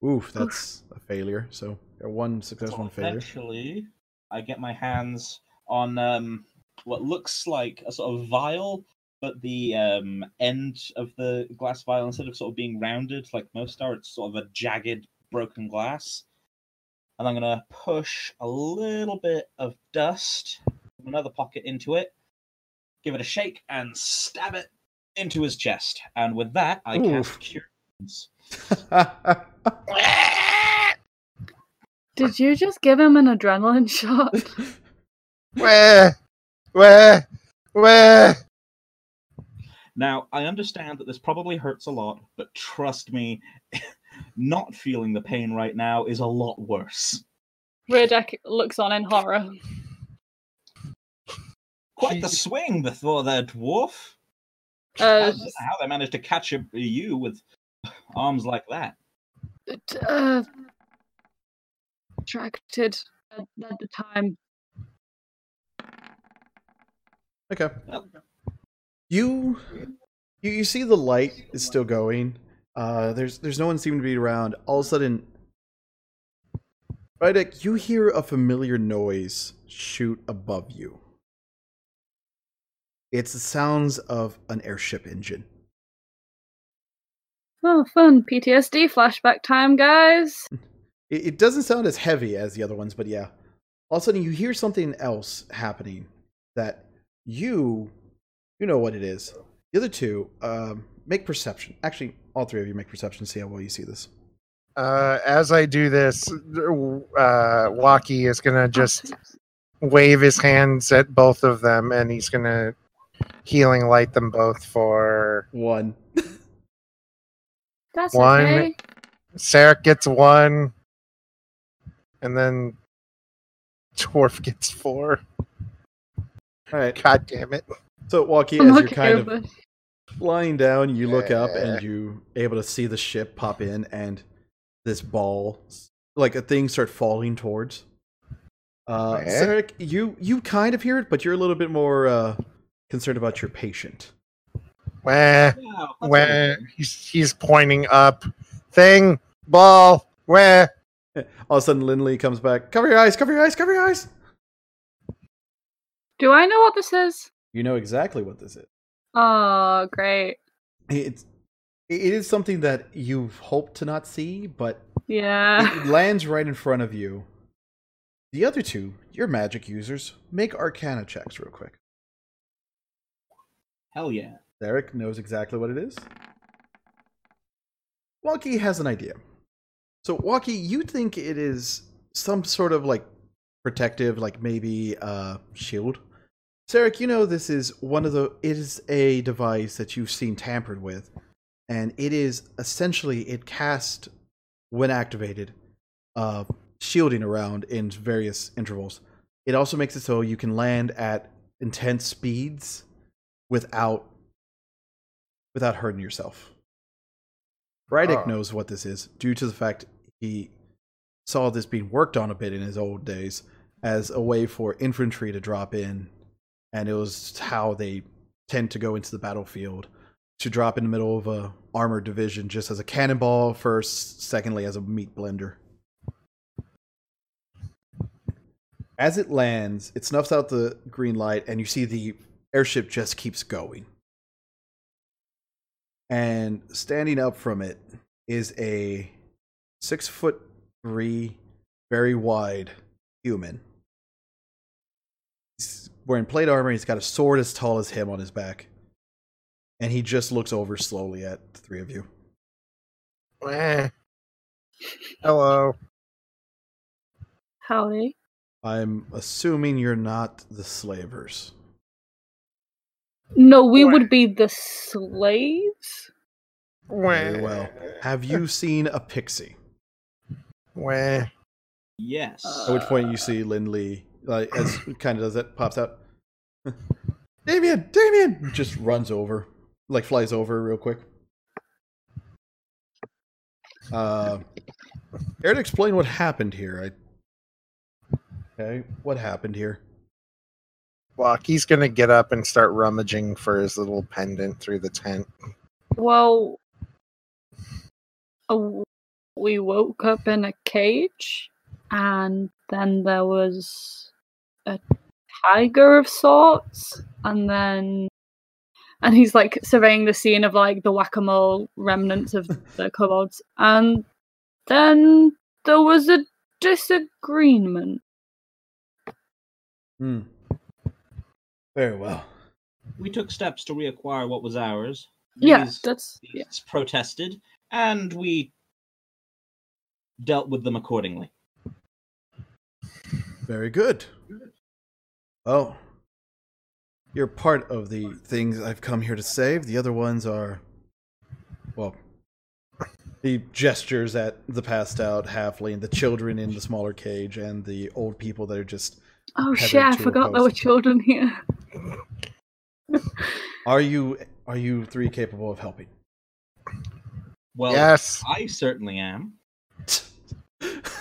[SPEAKER 2] Oof, that's a failure. So one success,
[SPEAKER 4] So
[SPEAKER 2] one failure.
[SPEAKER 4] Eventually, I get my hands on um, what looks like a sort of vial, but the um, end of the glass vial, instead of sort of being rounded like most are, it's sort of a jagged, broken glass. And I'm going to push a little bit of dust from another pocket into it, give it a shake, and stab it into his chest. And with that, I
[SPEAKER 2] Oof.
[SPEAKER 4] cast Cure. Wounds. *laughs*
[SPEAKER 3] Did you just give him an adrenaline shot?
[SPEAKER 5] Where? Where? Where?
[SPEAKER 4] Now, I understand that this probably hurts a lot, but trust me, not feeling the pain right now is a lot worse.
[SPEAKER 3] Rirdek looks on in horror.
[SPEAKER 4] Quite the swing before that dwarf.
[SPEAKER 3] Uh,
[SPEAKER 4] don't how they managed to catch a- you with arms like that.
[SPEAKER 3] t- uh, attracted at, at the time.
[SPEAKER 2] okay.
[SPEAKER 4] Well,
[SPEAKER 2] You, you you see the light is still going. Uh, there's there's no one seeming to be around. All of a sudden, Rydick, you hear a familiar noise shoot above you. It's the sounds of an airship engine.
[SPEAKER 3] Oh, fun. PTSD flashback time, guys.
[SPEAKER 2] It, it doesn't sound as heavy as the other ones, but yeah. All of a sudden, you hear something else happening that you you know what it is. The other two um, make perception. Actually, all three of you make perception. See how well you see this.
[SPEAKER 5] Uh, as I do this, uh, Waki is gonna just wave his hands at both of them, and he's gonna healing light them both for
[SPEAKER 2] One. *laughs*
[SPEAKER 3] That's
[SPEAKER 5] One.
[SPEAKER 3] okay.
[SPEAKER 5] Sarek gets one, and then Dwarf gets four.
[SPEAKER 2] All right.
[SPEAKER 5] God damn it!
[SPEAKER 2] So, Walkie,
[SPEAKER 3] I'm
[SPEAKER 2] as you're
[SPEAKER 3] okay
[SPEAKER 2] kind of
[SPEAKER 3] with it.
[SPEAKER 2] lying down, you look up and you able to see the ship pop in and this ball, like a thing, start falling towards. Uh? Sarek, you you kind of hear it, but you're a little bit more uh, concerned about your patient.
[SPEAKER 5] Where, where he's he's pointing up. Thing, ball, where? *laughs*
[SPEAKER 2] All of a sudden, Lindley comes back. Cover your eyes. Cover your eyes. Cover your eyes.
[SPEAKER 3] Do I know what this is?
[SPEAKER 2] You know exactly what this is.
[SPEAKER 3] Oh, great.
[SPEAKER 2] It's it is something that you've hoped to not see, but
[SPEAKER 3] Yeah.
[SPEAKER 2] it lands right in front of you. The other two, your magic users, make Arcana checks real quick.
[SPEAKER 4] Hell yeah.
[SPEAKER 2] Derek knows exactly what it is. Walkie has an idea. So, Walkie, you think it is some sort of like protective, like maybe uh shield. Sarek, you know this is one of the it is a device that you've seen tampered with, and it is essentially it casts when activated, uh shielding around in various intervals. It also makes it so you can land at intense speeds without without hurting yourself. Rydick
[SPEAKER 5] Oh.
[SPEAKER 2] knows what this is due to the fact he saw this being worked on a bit in his old days as a way for infantry to drop in, and it was how they tend to go into the battlefield to drop in the middle of a armored division just as a cannonball first, secondly as a meat blender. As it lands, it snuffs out the green light, and you see the airship just keeps going. And standing up from it is a six foot three very wide human. He's wearing plate armor. He's got a sword as tall as him on his back. And he just looks over slowly at the three of you.
[SPEAKER 5] Eh. Hello.
[SPEAKER 3] Howdy.
[SPEAKER 2] I'm assuming you're not the slavers.
[SPEAKER 3] No, we would be the slaves.
[SPEAKER 2] Very well. Have you seen a pixie?
[SPEAKER 5] Wah.
[SPEAKER 4] Yes.
[SPEAKER 2] At which point you see Lindley, like as kind of does it, pops out. *laughs* Damien, Damien, just runs over, like flies over real quick. Uh, care to explain what happened here? I. Okay, what happened here?
[SPEAKER 5] Walk. He's gonna get up and start rummaging for his little pendant through the tent.
[SPEAKER 3] Well, uh, we woke up in a cage, and then there was a tiger of sorts, and then. And he's like surveying the scene of like the whack a mole remnants of *laughs* the kobolds. And then there was a disagreement.
[SPEAKER 2] Hmm. Very well.
[SPEAKER 4] we took steps to reacquire what was ours.
[SPEAKER 3] Yeah, that's. Yeah.
[SPEAKER 4] protested, and we dealt with them accordingly.
[SPEAKER 2] Very good. Well, you're part of the things I've come here to save. The other ones are, well, the gestures at the passed out halfling, the children in the smaller cage, and the old people that are just.
[SPEAKER 3] Oh
[SPEAKER 2] Tethered
[SPEAKER 3] shit! I forgot there were children here. *laughs*
[SPEAKER 2] Are you are you three capable of helping?
[SPEAKER 4] Well,
[SPEAKER 5] yes.
[SPEAKER 4] I certainly am. *laughs*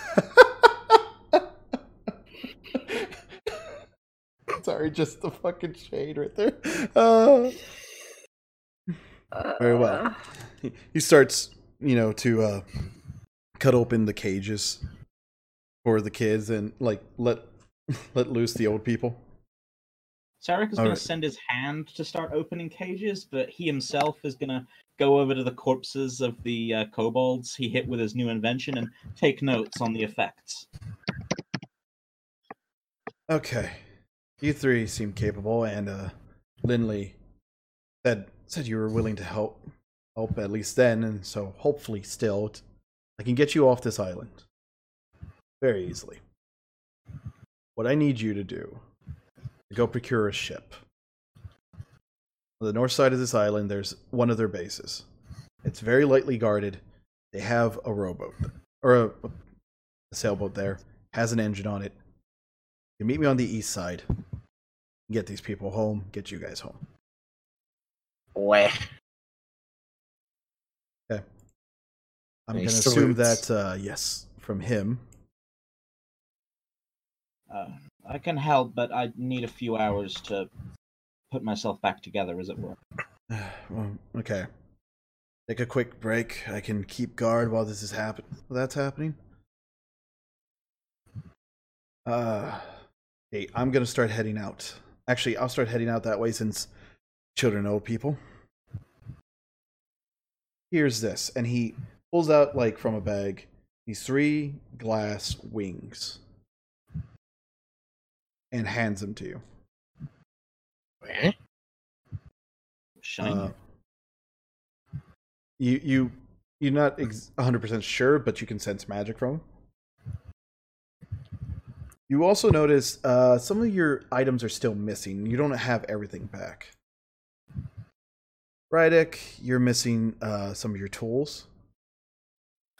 [SPEAKER 2] Sorry, just the fucking shade right there. Uh, Very well.
[SPEAKER 3] Uh,
[SPEAKER 2] he- he starts, you know, to uh, cut open the cages for the kids and like let *laughs* let loose the old people.
[SPEAKER 4] Sarek is going
[SPEAKER 2] Alright.
[SPEAKER 4] to send his hand to start opening cages, but he himself is going to go over to the corpses of the uh, kobolds he hit with his new invention and take notes on the effects.
[SPEAKER 2] Okay, you three seem capable, and uh, Lindley said said you were willing to help help at least then, and so hopefully still t- I can get you off this island very easily. What I need you to do is go procure a ship. On the north side of this island, there's one of their bases. It's very lightly guarded. They have a rowboat or a, a sailboat there. Has an engine on it. You meet me on the east side. Get these people home. Get you guys home.
[SPEAKER 5] Wah.
[SPEAKER 2] I'm
[SPEAKER 5] He
[SPEAKER 2] gonna assume that uh, yes, from him.
[SPEAKER 4] Uh, I can help, but I need a few hours to put myself back together, as it were. *sighs*
[SPEAKER 2] well, okay. Take a quick break. I can keep guard while this is happen. That's happening. Uh, hey, I'm gonna start heading out. Actually, I'll start heading out that way since children know people. Here's this, and he pulls out like from a bag these three glass wings and hands them to you.
[SPEAKER 5] Wah.
[SPEAKER 4] Shiny.
[SPEAKER 2] Uh, you you you're not ex- 100% sure, but you can sense magic from 'em. You also notice uh, some of your items are still missing. You don't have everything back. Rydek, you're missing uh, some of your tools.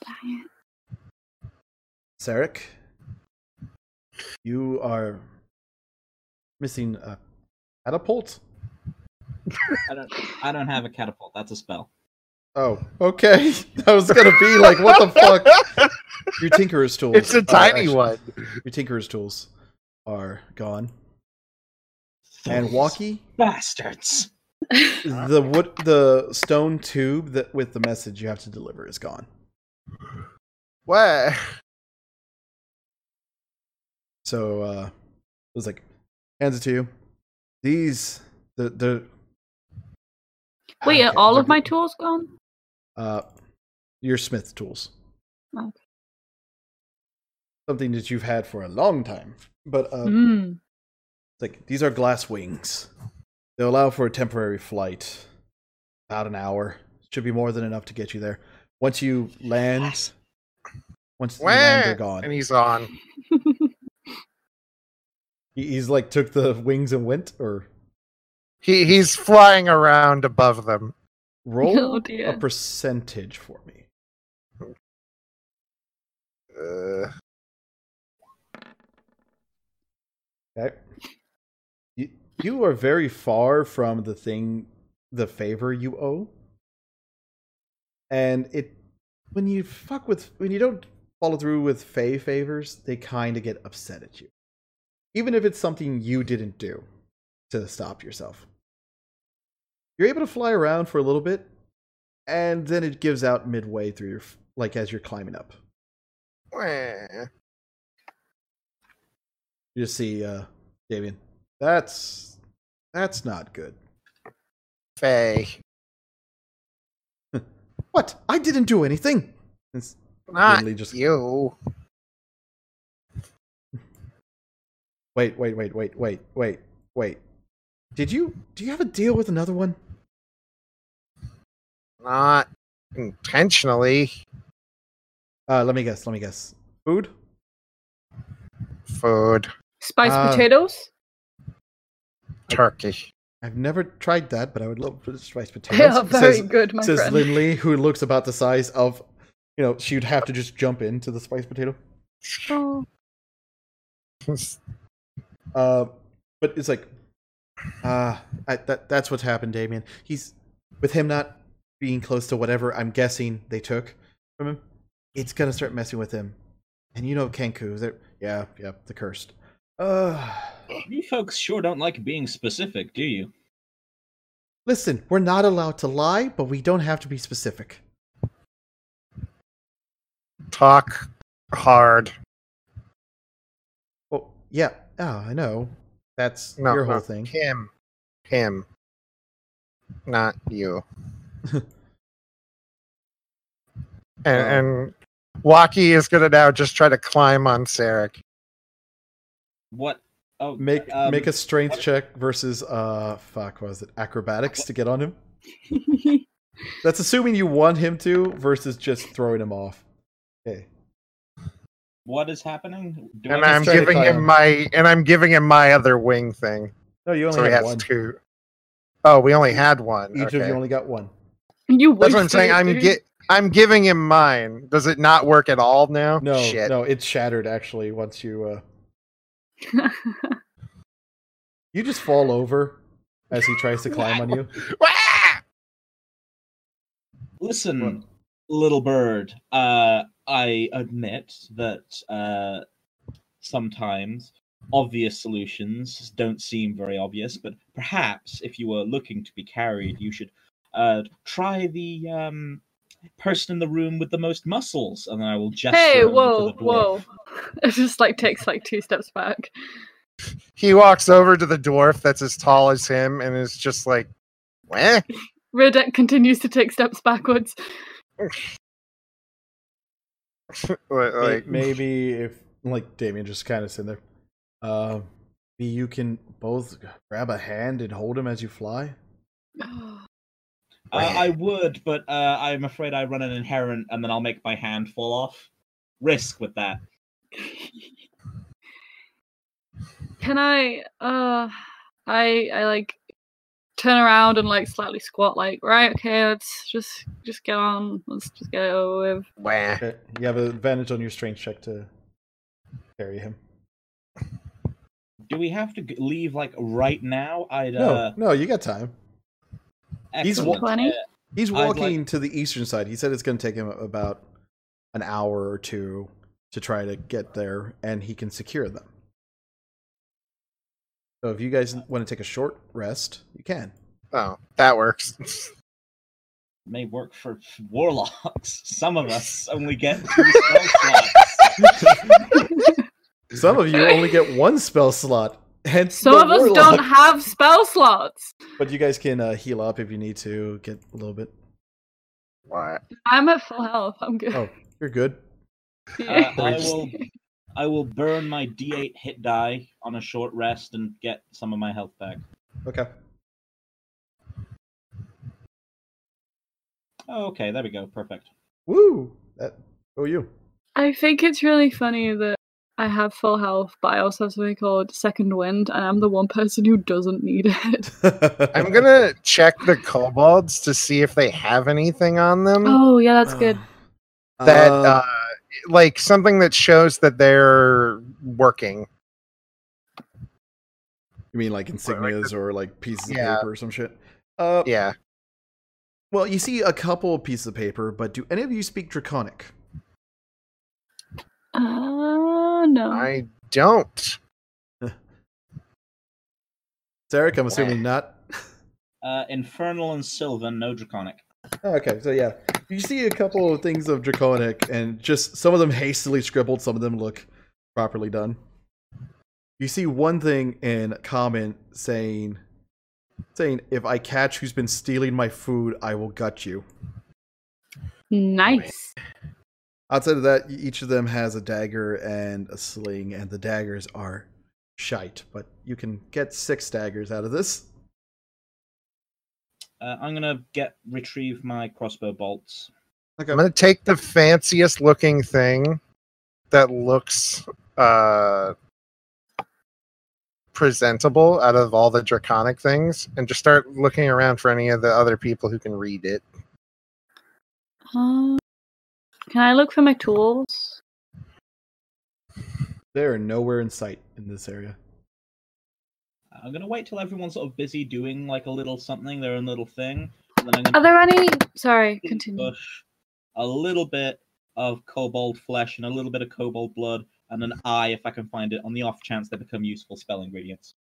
[SPEAKER 3] dang it.
[SPEAKER 2] Sarek, you are missing a catapult.
[SPEAKER 4] I don't. I don't have a catapult. That's a spell.
[SPEAKER 2] Oh, okay. *laughs* I was gonna be like, what the fuck? *laughs* Your tinkerer's tools.
[SPEAKER 5] It's a tiny
[SPEAKER 2] actually-
[SPEAKER 5] one. *laughs*
[SPEAKER 2] Your tinkerer's tools are gone. And Walkie,
[SPEAKER 4] bastards.
[SPEAKER 2] the wood, the stone tube that with the message you have to deliver is gone.
[SPEAKER 5] What?
[SPEAKER 2] So uh, it was like, hands it to you. These, the the.
[SPEAKER 3] Wait, are
[SPEAKER 2] Okay,
[SPEAKER 3] all of my tools gone?
[SPEAKER 2] Uh, your smith tools.
[SPEAKER 3] Okay.
[SPEAKER 2] something that you've had for a long time. But uh,
[SPEAKER 3] Mm.
[SPEAKER 2] It's like these are glass wings. They allow for a temporary flight, about an hour. Should be more than enough to get you there. Once you land, once you land, they're gone.
[SPEAKER 5] And he's on. *laughs*
[SPEAKER 2] He- he's like took the wings and went, or
[SPEAKER 5] He he's flying around above them.
[SPEAKER 2] Roll *laughs*
[SPEAKER 3] Oh,
[SPEAKER 2] a percentage for me.
[SPEAKER 5] Uh,
[SPEAKER 2] Okay. You, you are very far from the thing, the favor you owe. And it, when you fuck with, when you don't follow through with Fey favors, they kind of get upset at you. Even if it's something you didn't do to stop yourself. You're able to fly around for a little bit, and then it gives out midway through your, like as you're climbing up. You just see, uh, Damien. That's, that's not good.
[SPEAKER 5] Faye. *laughs*
[SPEAKER 2] What? I didn't do anything. It's
[SPEAKER 5] Not
[SPEAKER 2] just-
[SPEAKER 5] you. *laughs*
[SPEAKER 2] wait, wait, wait, wait, wait, wait, wait. Did you do you have a deal with another one?
[SPEAKER 5] Not intentionally.
[SPEAKER 2] Uh, let me guess. Let me guess. Food?
[SPEAKER 5] Food.
[SPEAKER 3] Spiced
[SPEAKER 2] Uh,
[SPEAKER 3] potatoes?
[SPEAKER 5] Turkey.
[SPEAKER 2] I've never tried that, but I would love spiced *laughs* potatoes.
[SPEAKER 3] They are very
[SPEAKER 2] says,
[SPEAKER 3] good, my
[SPEAKER 2] says
[SPEAKER 3] friend.
[SPEAKER 2] Lindley, who looks about the size of, you know, she'd have to just jump into the spiced potato.
[SPEAKER 3] Oh.
[SPEAKER 2] Uh, but it's like, ah, I that that's what's happened, Damien. He's with him not being close to whatever I'm guessing they took from him. It's gonna start messing with him, and you know Kenku. They're yeah, yeah, the cursed. Uh,
[SPEAKER 4] You folks sure don't like being specific, do you?
[SPEAKER 2] listen, we're not allowed to lie, but we don't have to be specific.
[SPEAKER 5] Talk hard.
[SPEAKER 2] Well, yeah, oh, I know. That's
[SPEAKER 5] No,
[SPEAKER 2] your whole
[SPEAKER 5] no,
[SPEAKER 2] thing.
[SPEAKER 5] Him. Him. Not you. *laughs* and,
[SPEAKER 2] Oh.
[SPEAKER 5] and Waki is gonna now just try to climb on Sarek.
[SPEAKER 4] What? Oh,
[SPEAKER 2] Make
[SPEAKER 4] um,
[SPEAKER 2] make a strength check versus uh fuck, what was it? Acrobatics to get on him. *laughs* That's assuming you want him to versus just throwing him off. Okay.
[SPEAKER 4] What is happening? Do
[SPEAKER 5] And
[SPEAKER 4] I
[SPEAKER 5] I'm
[SPEAKER 2] just try to
[SPEAKER 5] giving
[SPEAKER 2] climb.
[SPEAKER 5] him my and I'm giving him my other wing thing.
[SPEAKER 2] No, you only
[SPEAKER 5] So he
[SPEAKER 2] have
[SPEAKER 5] has
[SPEAKER 2] one.
[SPEAKER 5] two. Oh, we only had one.
[SPEAKER 2] Each of you only got one.
[SPEAKER 3] you
[SPEAKER 5] That's what I'm saying. I'm get I'm giving him mine. Does it not work at all now?
[SPEAKER 2] No,
[SPEAKER 5] Shit.
[SPEAKER 2] no, it's shattered actually once you uh *laughs* you just fall over as he tries to climb on you. *laughs*
[SPEAKER 4] Listen, little bird. Uh, I admit that uh, sometimes obvious solutions don't seem very obvious, but perhaps if you were looking to be carried, you should uh, try the um, person in the room with the most muscles, and then I will gesture.
[SPEAKER 3] hey, whoa,
[SPEAKER 4] the
[SPEAKER 3] whoa. *laughs* It just like takes like two steps back.
[SPEAKER 5] He walks over to the dwarf that's as tall as him and is just like, "Wah." *laughs*
[SPEAKER 3] Ridek continues to take steps backwards. *laughs* *laughs*
[SPEAKER 2] May-
[SPEAKER 5] like, *laughs*
[SPEAKER 2] maybe if like Damien just kind of sitting there. Uh, maybe you can both grab a hand and hold him as you fly.
[SPEAKER 4] Uh, I would, but uh, I'm afraid I run an inherent, and then I'll make my hand fall off. Risk with that.
[SPEAKER 3] Can I uh I I like turn around and like slightly squat like right okay let's just just get on let's just get it over with
[SPEAKER 5] Wah.
[SPEAKER 2] Okay, You have an advantage on your strength check to carry him.
[SPEAKER 4] Do we have to leave like right now? I'd
[SPEAKER 2] No,
[SPEAKER 4] uh,
[SPEAKER 2] no, you got time. He's
[SPEAKER 4] excellent.
[SPEAKER 3] Twenty?
[SPEAKER 4] Uh,
[SPEAKER 2] He's
[SPEAKER 4] I'd like-
[SPEAKER 2] walking to the eastern side. He said it's going to take him about an hour or two to try to get there, and he can secure them. So if you guys want to take a short rest, you can.
[SPEAKER 5] Oh, that works.
[SPEAKER 4] may work for warlocks. Some of us only get two spell slots.
[SPEAKER 2] Some of you only get one spell slot. Hence
[SPEAKER 3] some
[SPEAKER 2] the
[SPEAKER 3] of us
[SPEAKER 2] warlock.
[SPEAKER 3] don't have spell slots
[SPEAKER 2] But you guys can uh, heal up if you need to get a little bit.
[SPEAKER 5] What?
[SPEAKER 3] i'm at full health i'm good
[SPEAKER 2] Oh, you're good.
[SPEAKER 3] Yeah.
[SPEAKER 4] Uh, I will. I will burn my D8 hit die on a short rest and get some of my health back.
[SPEAKER 2] Okay.
[SPEAKER 4] Oh, okay, there we go. Perfect.
[SPEAKER 2] Woo! That. Oh, you.
[SPEAKER 3] I think it's really funny that I have full health, but I also have something called second wind, and I'm the one person who doesn't need it. *laughs*
[SPEAKER 5] I'm gonna check the kobolds to see if they have anything on them
[SPEAKER 3] Oh yeah, that's good.
[SPEAKER 5] that
[SPEAKER 2] Uh,
[SPEAKER 5] uh, like something that shows that they're working.
[SPEAKER 2] you mean like insignias or like pieces
[SPEAKER 5] Yeah.
[SPEAKER 2] of paper or some shit? Uh,
[SPEAKER 5] Yeah.
[SPEAKER 2] Well, you see a couple of pieces of paper, but do any of you speak Draconic?
[SPEAKER 3] Uh, no.
[SPEAKER 5] I don't. *laughs*
[SPEAKER 2] Zarek, I'm assuming not.
[SPEAKER 4] Uh, Infernal and Sylvan, no Draconic.
[SPEAKER 2] Oh, okay, so yeah, you see a couple of things of Draconic, and just some of them hastily scribbled, some of them look properly done. You see one thing in Common saying, saying, "If I catch who's been stealing my food, I will gut you."
[SPEAKER 3] nice.
[SPEAKER 2] Outside of that, each of them has a dagger and a sling, and the daggers are shite, but you can get six daggers out of this.
[SPEAKER 4] Uh, I'm gonna get retrieve my crossbow bolts.
[SPEAKER 2] Okay.
[SPEAKER 5] I'm gonna take the fanciest looking thing that looks uh presentable out of all the draconic things and just start looking around for any of the other people who can read it.
[SPEAKER 3] Um, can I look for my tools?
[SPEAKER 2] They are nowhere in sight in this area.
[SPEAKER 4] I'm gonna wait till everyone's sort of busy doing like a little something, their own little thing. And then I'm gonna
[SPEAKER 3] Are there any? Sorry,
[SPEAKER 4] push
[SPEAKER 3] continue.
[SPEAKER 4] a little bit of kobold flesh and a little bit of kobold blood and an eye, if I can find it, on the off chance they become useful spell ingredients.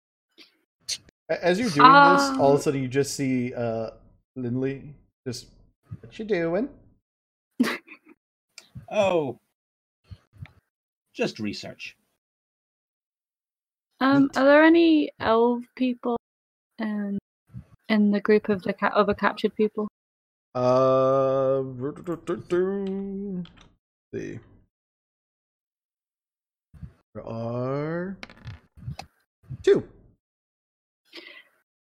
[SPEAKER 2] As you're doing this, all of a sudden you just see uh Lindley just what you doing? *laughs*
[SPEAKER 4] Oh, just research.
[SPEAKER 3] Um, are there any elf people um, in the group of the ca- other captured people?
[SPEAKER 2] Uh see. There are two.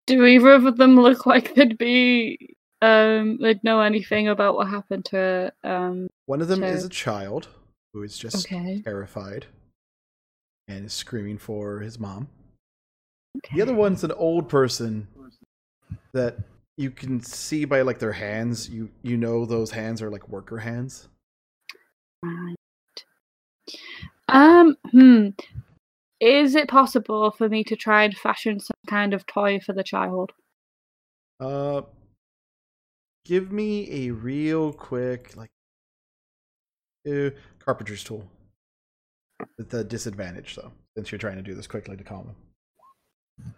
[SPEAKER 3] Do either of them look like they'd be um they'd know anything about what happened to um
[SPEAKER 2] One of them is a child who is just
[SPEAKER 3] okay.
[SPEAKER 2] terrified and is screaming for his mom.
[SPEAKER 3] okay.
[SPEAKER 2] The other one's an old person that you can see by like their hands. You you know those hands are like worker hands.
[SPEAKER 3] Right. Um, hmm. Is it possible for me to try and fashion some kind of toy for the child?
[SPEAKER 2] Uh, give me a real quick like uh, carpenter's tool. With the disadvantage though, since you're trying to do this quickly to calm him.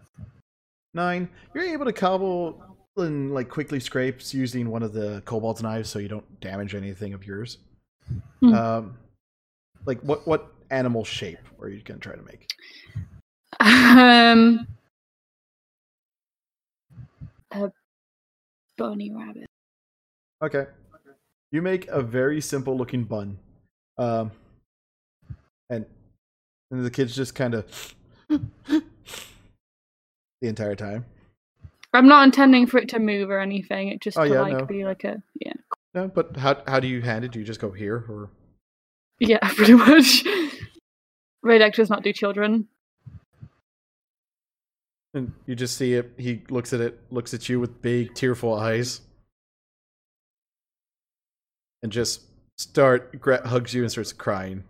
[SPEAKER 2] Nine. You're able to cobble and like quickly scrapes using one of the kobold knives, so you don't damage anything of yours.
[SPEAKER 3] Hmm.
[SPEAKER 2] Um, like what what animal shape are you gonna try to make?
[SPEAKER 3] Um, a bunny rabbit.
[SPEAKER 2] Okay. You make a very simple looking bun. Um and and the kids just kind of *laughs* the entire time.
[SPEAKER 3] I'm not intending for it to move or anything. It just
[SPEAKER 2] Oh,
[SPEAKER 3] to
[SPEAKER 2] yeah,
[SPEAKER 3] like
[SPEAKER 2] no.
[SPEAKER 3] be like a yeah,
[SPEAKER 2] No, but how how do you hand it? Do you just go here or
[SPEAKER 3] yeah, *laughs* pretty much. Radek does not do children.
[SPEAKER 2] and you just see it he looks at it, looks at you with big tearful eyes. And just start hugs you and starts crying.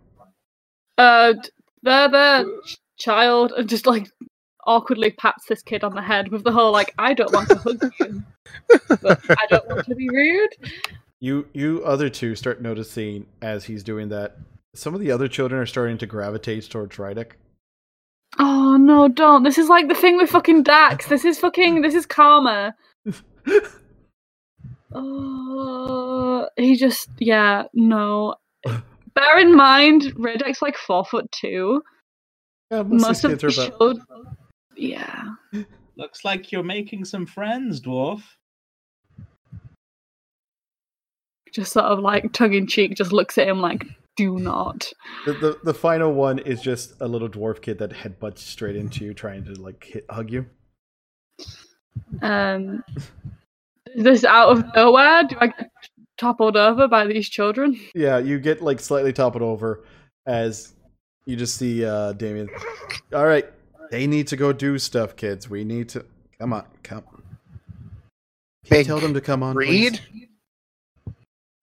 [SPEAKER 3] Uh, there, there, child, and just like awkwardly pats this kid on the head with the whole like, I don't want to hug you, but I don't want to be rude.
[SPEAKER 2] You you other two start noticing as he's doing that. Some of the other children are starting to gravitate towards Rydek.
[SPEAKER 3] Oh no, don't! This is like the thing with fucking Dax. This is fucking. This is karma. Oh, *laughs* he just yeah no. *laughs* Bear in mind, Redek's like four foot two.
[SPEAKER 2] Yeah, most,
[SPEAKER 3] Most
[SPEAKER 2] of
[SPEAKER 3] of the
[SPEAKER 2] about.
[SPEAKER 3] show, yeah.
[SPEAKER 4] Looks like you're making some friends, dwarf.
[SPEAKER 3] just sort of like tongue in cheek, just looks at him like, do not.
[SPEAKER 2] The, the the final one is just a little dwarf kid that headbutts straight into you, trying to like hit hug you.
[SPEAKER 3] Um, is this out of nowhere? Do I get toppled over by these children? *laughs*
[SPEAKER 2] Yeah, you get like slightly toppled over as you just see uh Damien. All right, they need to go do stuff, kids. We need to come on, come. Can you tell them to come on. please?
[SPEAKER 5] Read.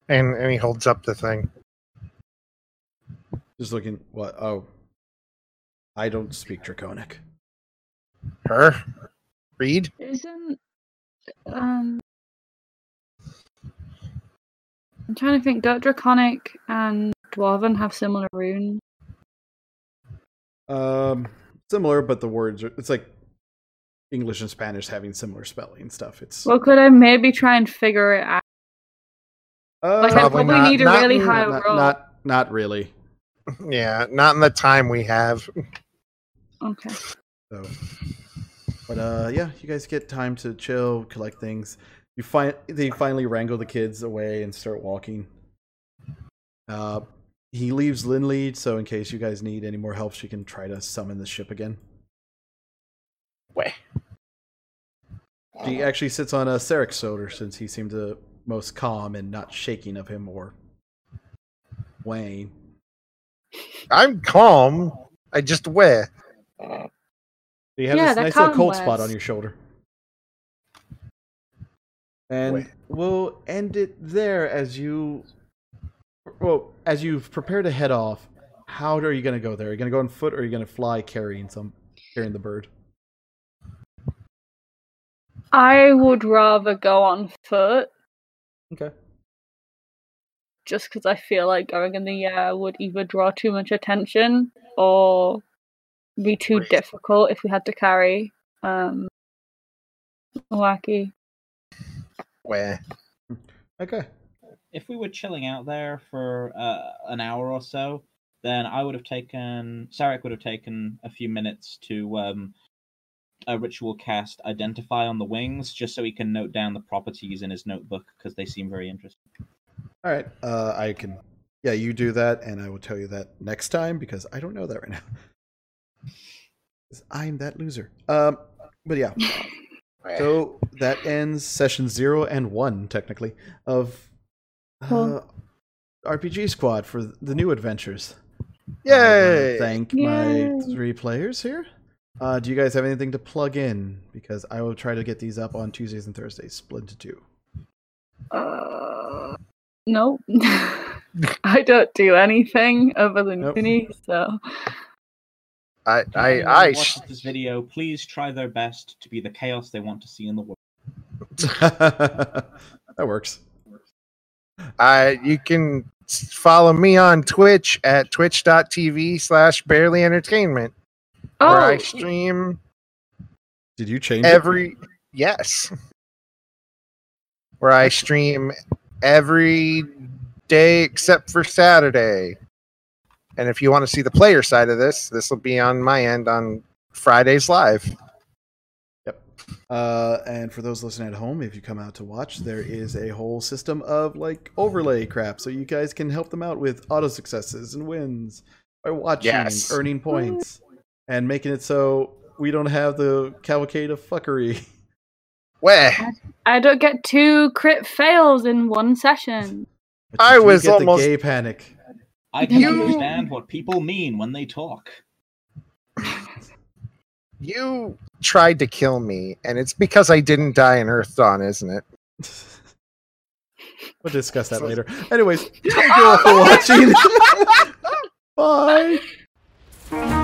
[SPEAKER 5] And and he holds up the thing.
[SPEAKER 2] Just looking. What? Oh, I don't speak Draconic.
[SPEAKER 5] Her. Read.
[SPEAKER 3] Isn't um. I'm trying to think. Don't Draconic and Dwarven have similar runes?
[SPEAKER 2] Um, similar, but the words are. It's like English and Spanish having similar spelling and stuff. It's
[SPEAKER 3] Well, could I maybe try and figure it out?
[SPEAKER 2] uh,
[SPEAKER 3] Like, I
[SPEAKER 5] Probably
[SPEAKER 3] probably
[SPEAKER 5] not-
[SPEAKER 3] need a
[SPEAKER 5] not-
[SPEAKER 3] really high
[SPEAKER 2] not,
[SPEAKER 3] roll.
[SPEAKER 2] not not really. *laughs*
[SPEAKER 5] Yeah, not in the time we have.
[SPEAKER 3] Okay.
[SPEAKER 2] So, but uh, yeah, you guys get time to chill, collect things. You find they finally wrangle the kids away and start walking. Uh, he leaves Linley, so in case you guys need any more help, she can try to summon the ship again.
[SPEAKER 5] Way.
[SPEAKER 2] She actually sits on a Seric shoulder since he seemed the most calm and not shaking of him or Wayne.
[SPEAKER 5] I'm calm. I just wear.
[SPEAKER 2] You have
[SPEAKER 3] Yeah,
[SPEAKER 2] this nice little
[SPEAKER 3] calm
[SPEAKER 2] cold spot on your shoulder. And
[SPEAKER 5] Wait.
[SPEAKER 2] we'll end it there as you well, as you've prepared to head off, how are you gonna go there? Are you gonna go on foot or are you gonna fly carrying some carrying the bird?
[SPEAKER 3] I would rather go on foot
[SPEAKER 2] Okay.
[SPEAKER 3] just because I feel like going in the air would either draw too much attention or be too
[SPEAKER 5] Right.
[SPEAKER 3] difficult if we had to carry um wacky.
[SPEAKER 5] Where?
[SPEAKER 2] Okay.
[SPEAKER 4] If we were chilling out there for uh, an hour or so, then I would have taken Sarek would have taken a few minutes to um, a ritual cast identify on the wings, just so he can note down the properties in his notebook because they seem very interesting.
[SPEAKER 2] All right. Uh I can yeah, you do that and I will tell you that next time because I don't know that right now. *laughs* I'm that loser. Um but yeah. *laughs*
[SPEAKER 5] Where?
[SPEAKER 2] So that ends session zero and one, technically, of uh,
[SPEAKER 3] Cool.
[SPEAKER 2] RPG Squad for the new adventures.
[SPEAKER 5] Yay!
[SPEAKER 2] thank
[SPEAKER 3] Yay.
[SPEAKER 2] my three players here. Uh, do you guys have anything to plug in? Because I will try to get these up on Tuesdays and Thursdays, split into two.
[SPEAKER 3] Uh, no, *laughs* I don't do anything other than
[SPEAKER 2] Nope.
[SPEAKER 3] uni, so
[SPEAKER 5] I
[SPEAKER 4] If
[SPEAKER 5] I
[SPEAKER 4] anyone
[SPEAKER 5] I
[SPEAKER 4] watches
[SPEAKER 5] sh-
[SPEAKER 4] this video, please try their best to be the chaos they want to see in the world. *laughs*
[SPEAKER 2] that works.
[SPEAKER 5] I you can follow me on Twitch at twitch.tv slash barely entertainment where
[SPEAKER 3] oh,
[SPEAKER 5] I stream
[SPEAKER 2] Did you change it?
[SPEAKER 5] every yes where I stream every day except for Saturday. And if you want to see the player side of this, this will be on my end on Fridays live. Yep.
[SPEAKER 2] Uh, and for those listening at home, if you come out to watch, there is a whole system of like overlay crap, so you guys can help them out with auto successes and wins by watching,
[SPEAKER 5] Yes.
[SPEAKER 2] earning points, and making it so we don't have the cavalcade of fuckery. *laughs*
[SPEAKER 5] Where
[SPEAKER 3] I don't get two crit fails in one session.
[SPEAKER 5] I was
[SPEAKER 2] get
[SPEAKER 5] almost-
[SPEAKER 2] the gay panic.
[SPEAKER 4] I can
[SPEAKER 3] You-
[SPEAKER 4] understand what people mean when they talk.
[SPEAKER 5] you tried to kill me, and it's because I didn't die in Earthdawn, isn't it?
[SPEAKER 2] we'll discuss that later. Anyways, thank you all for *laughs* watching. *laughs* Bye.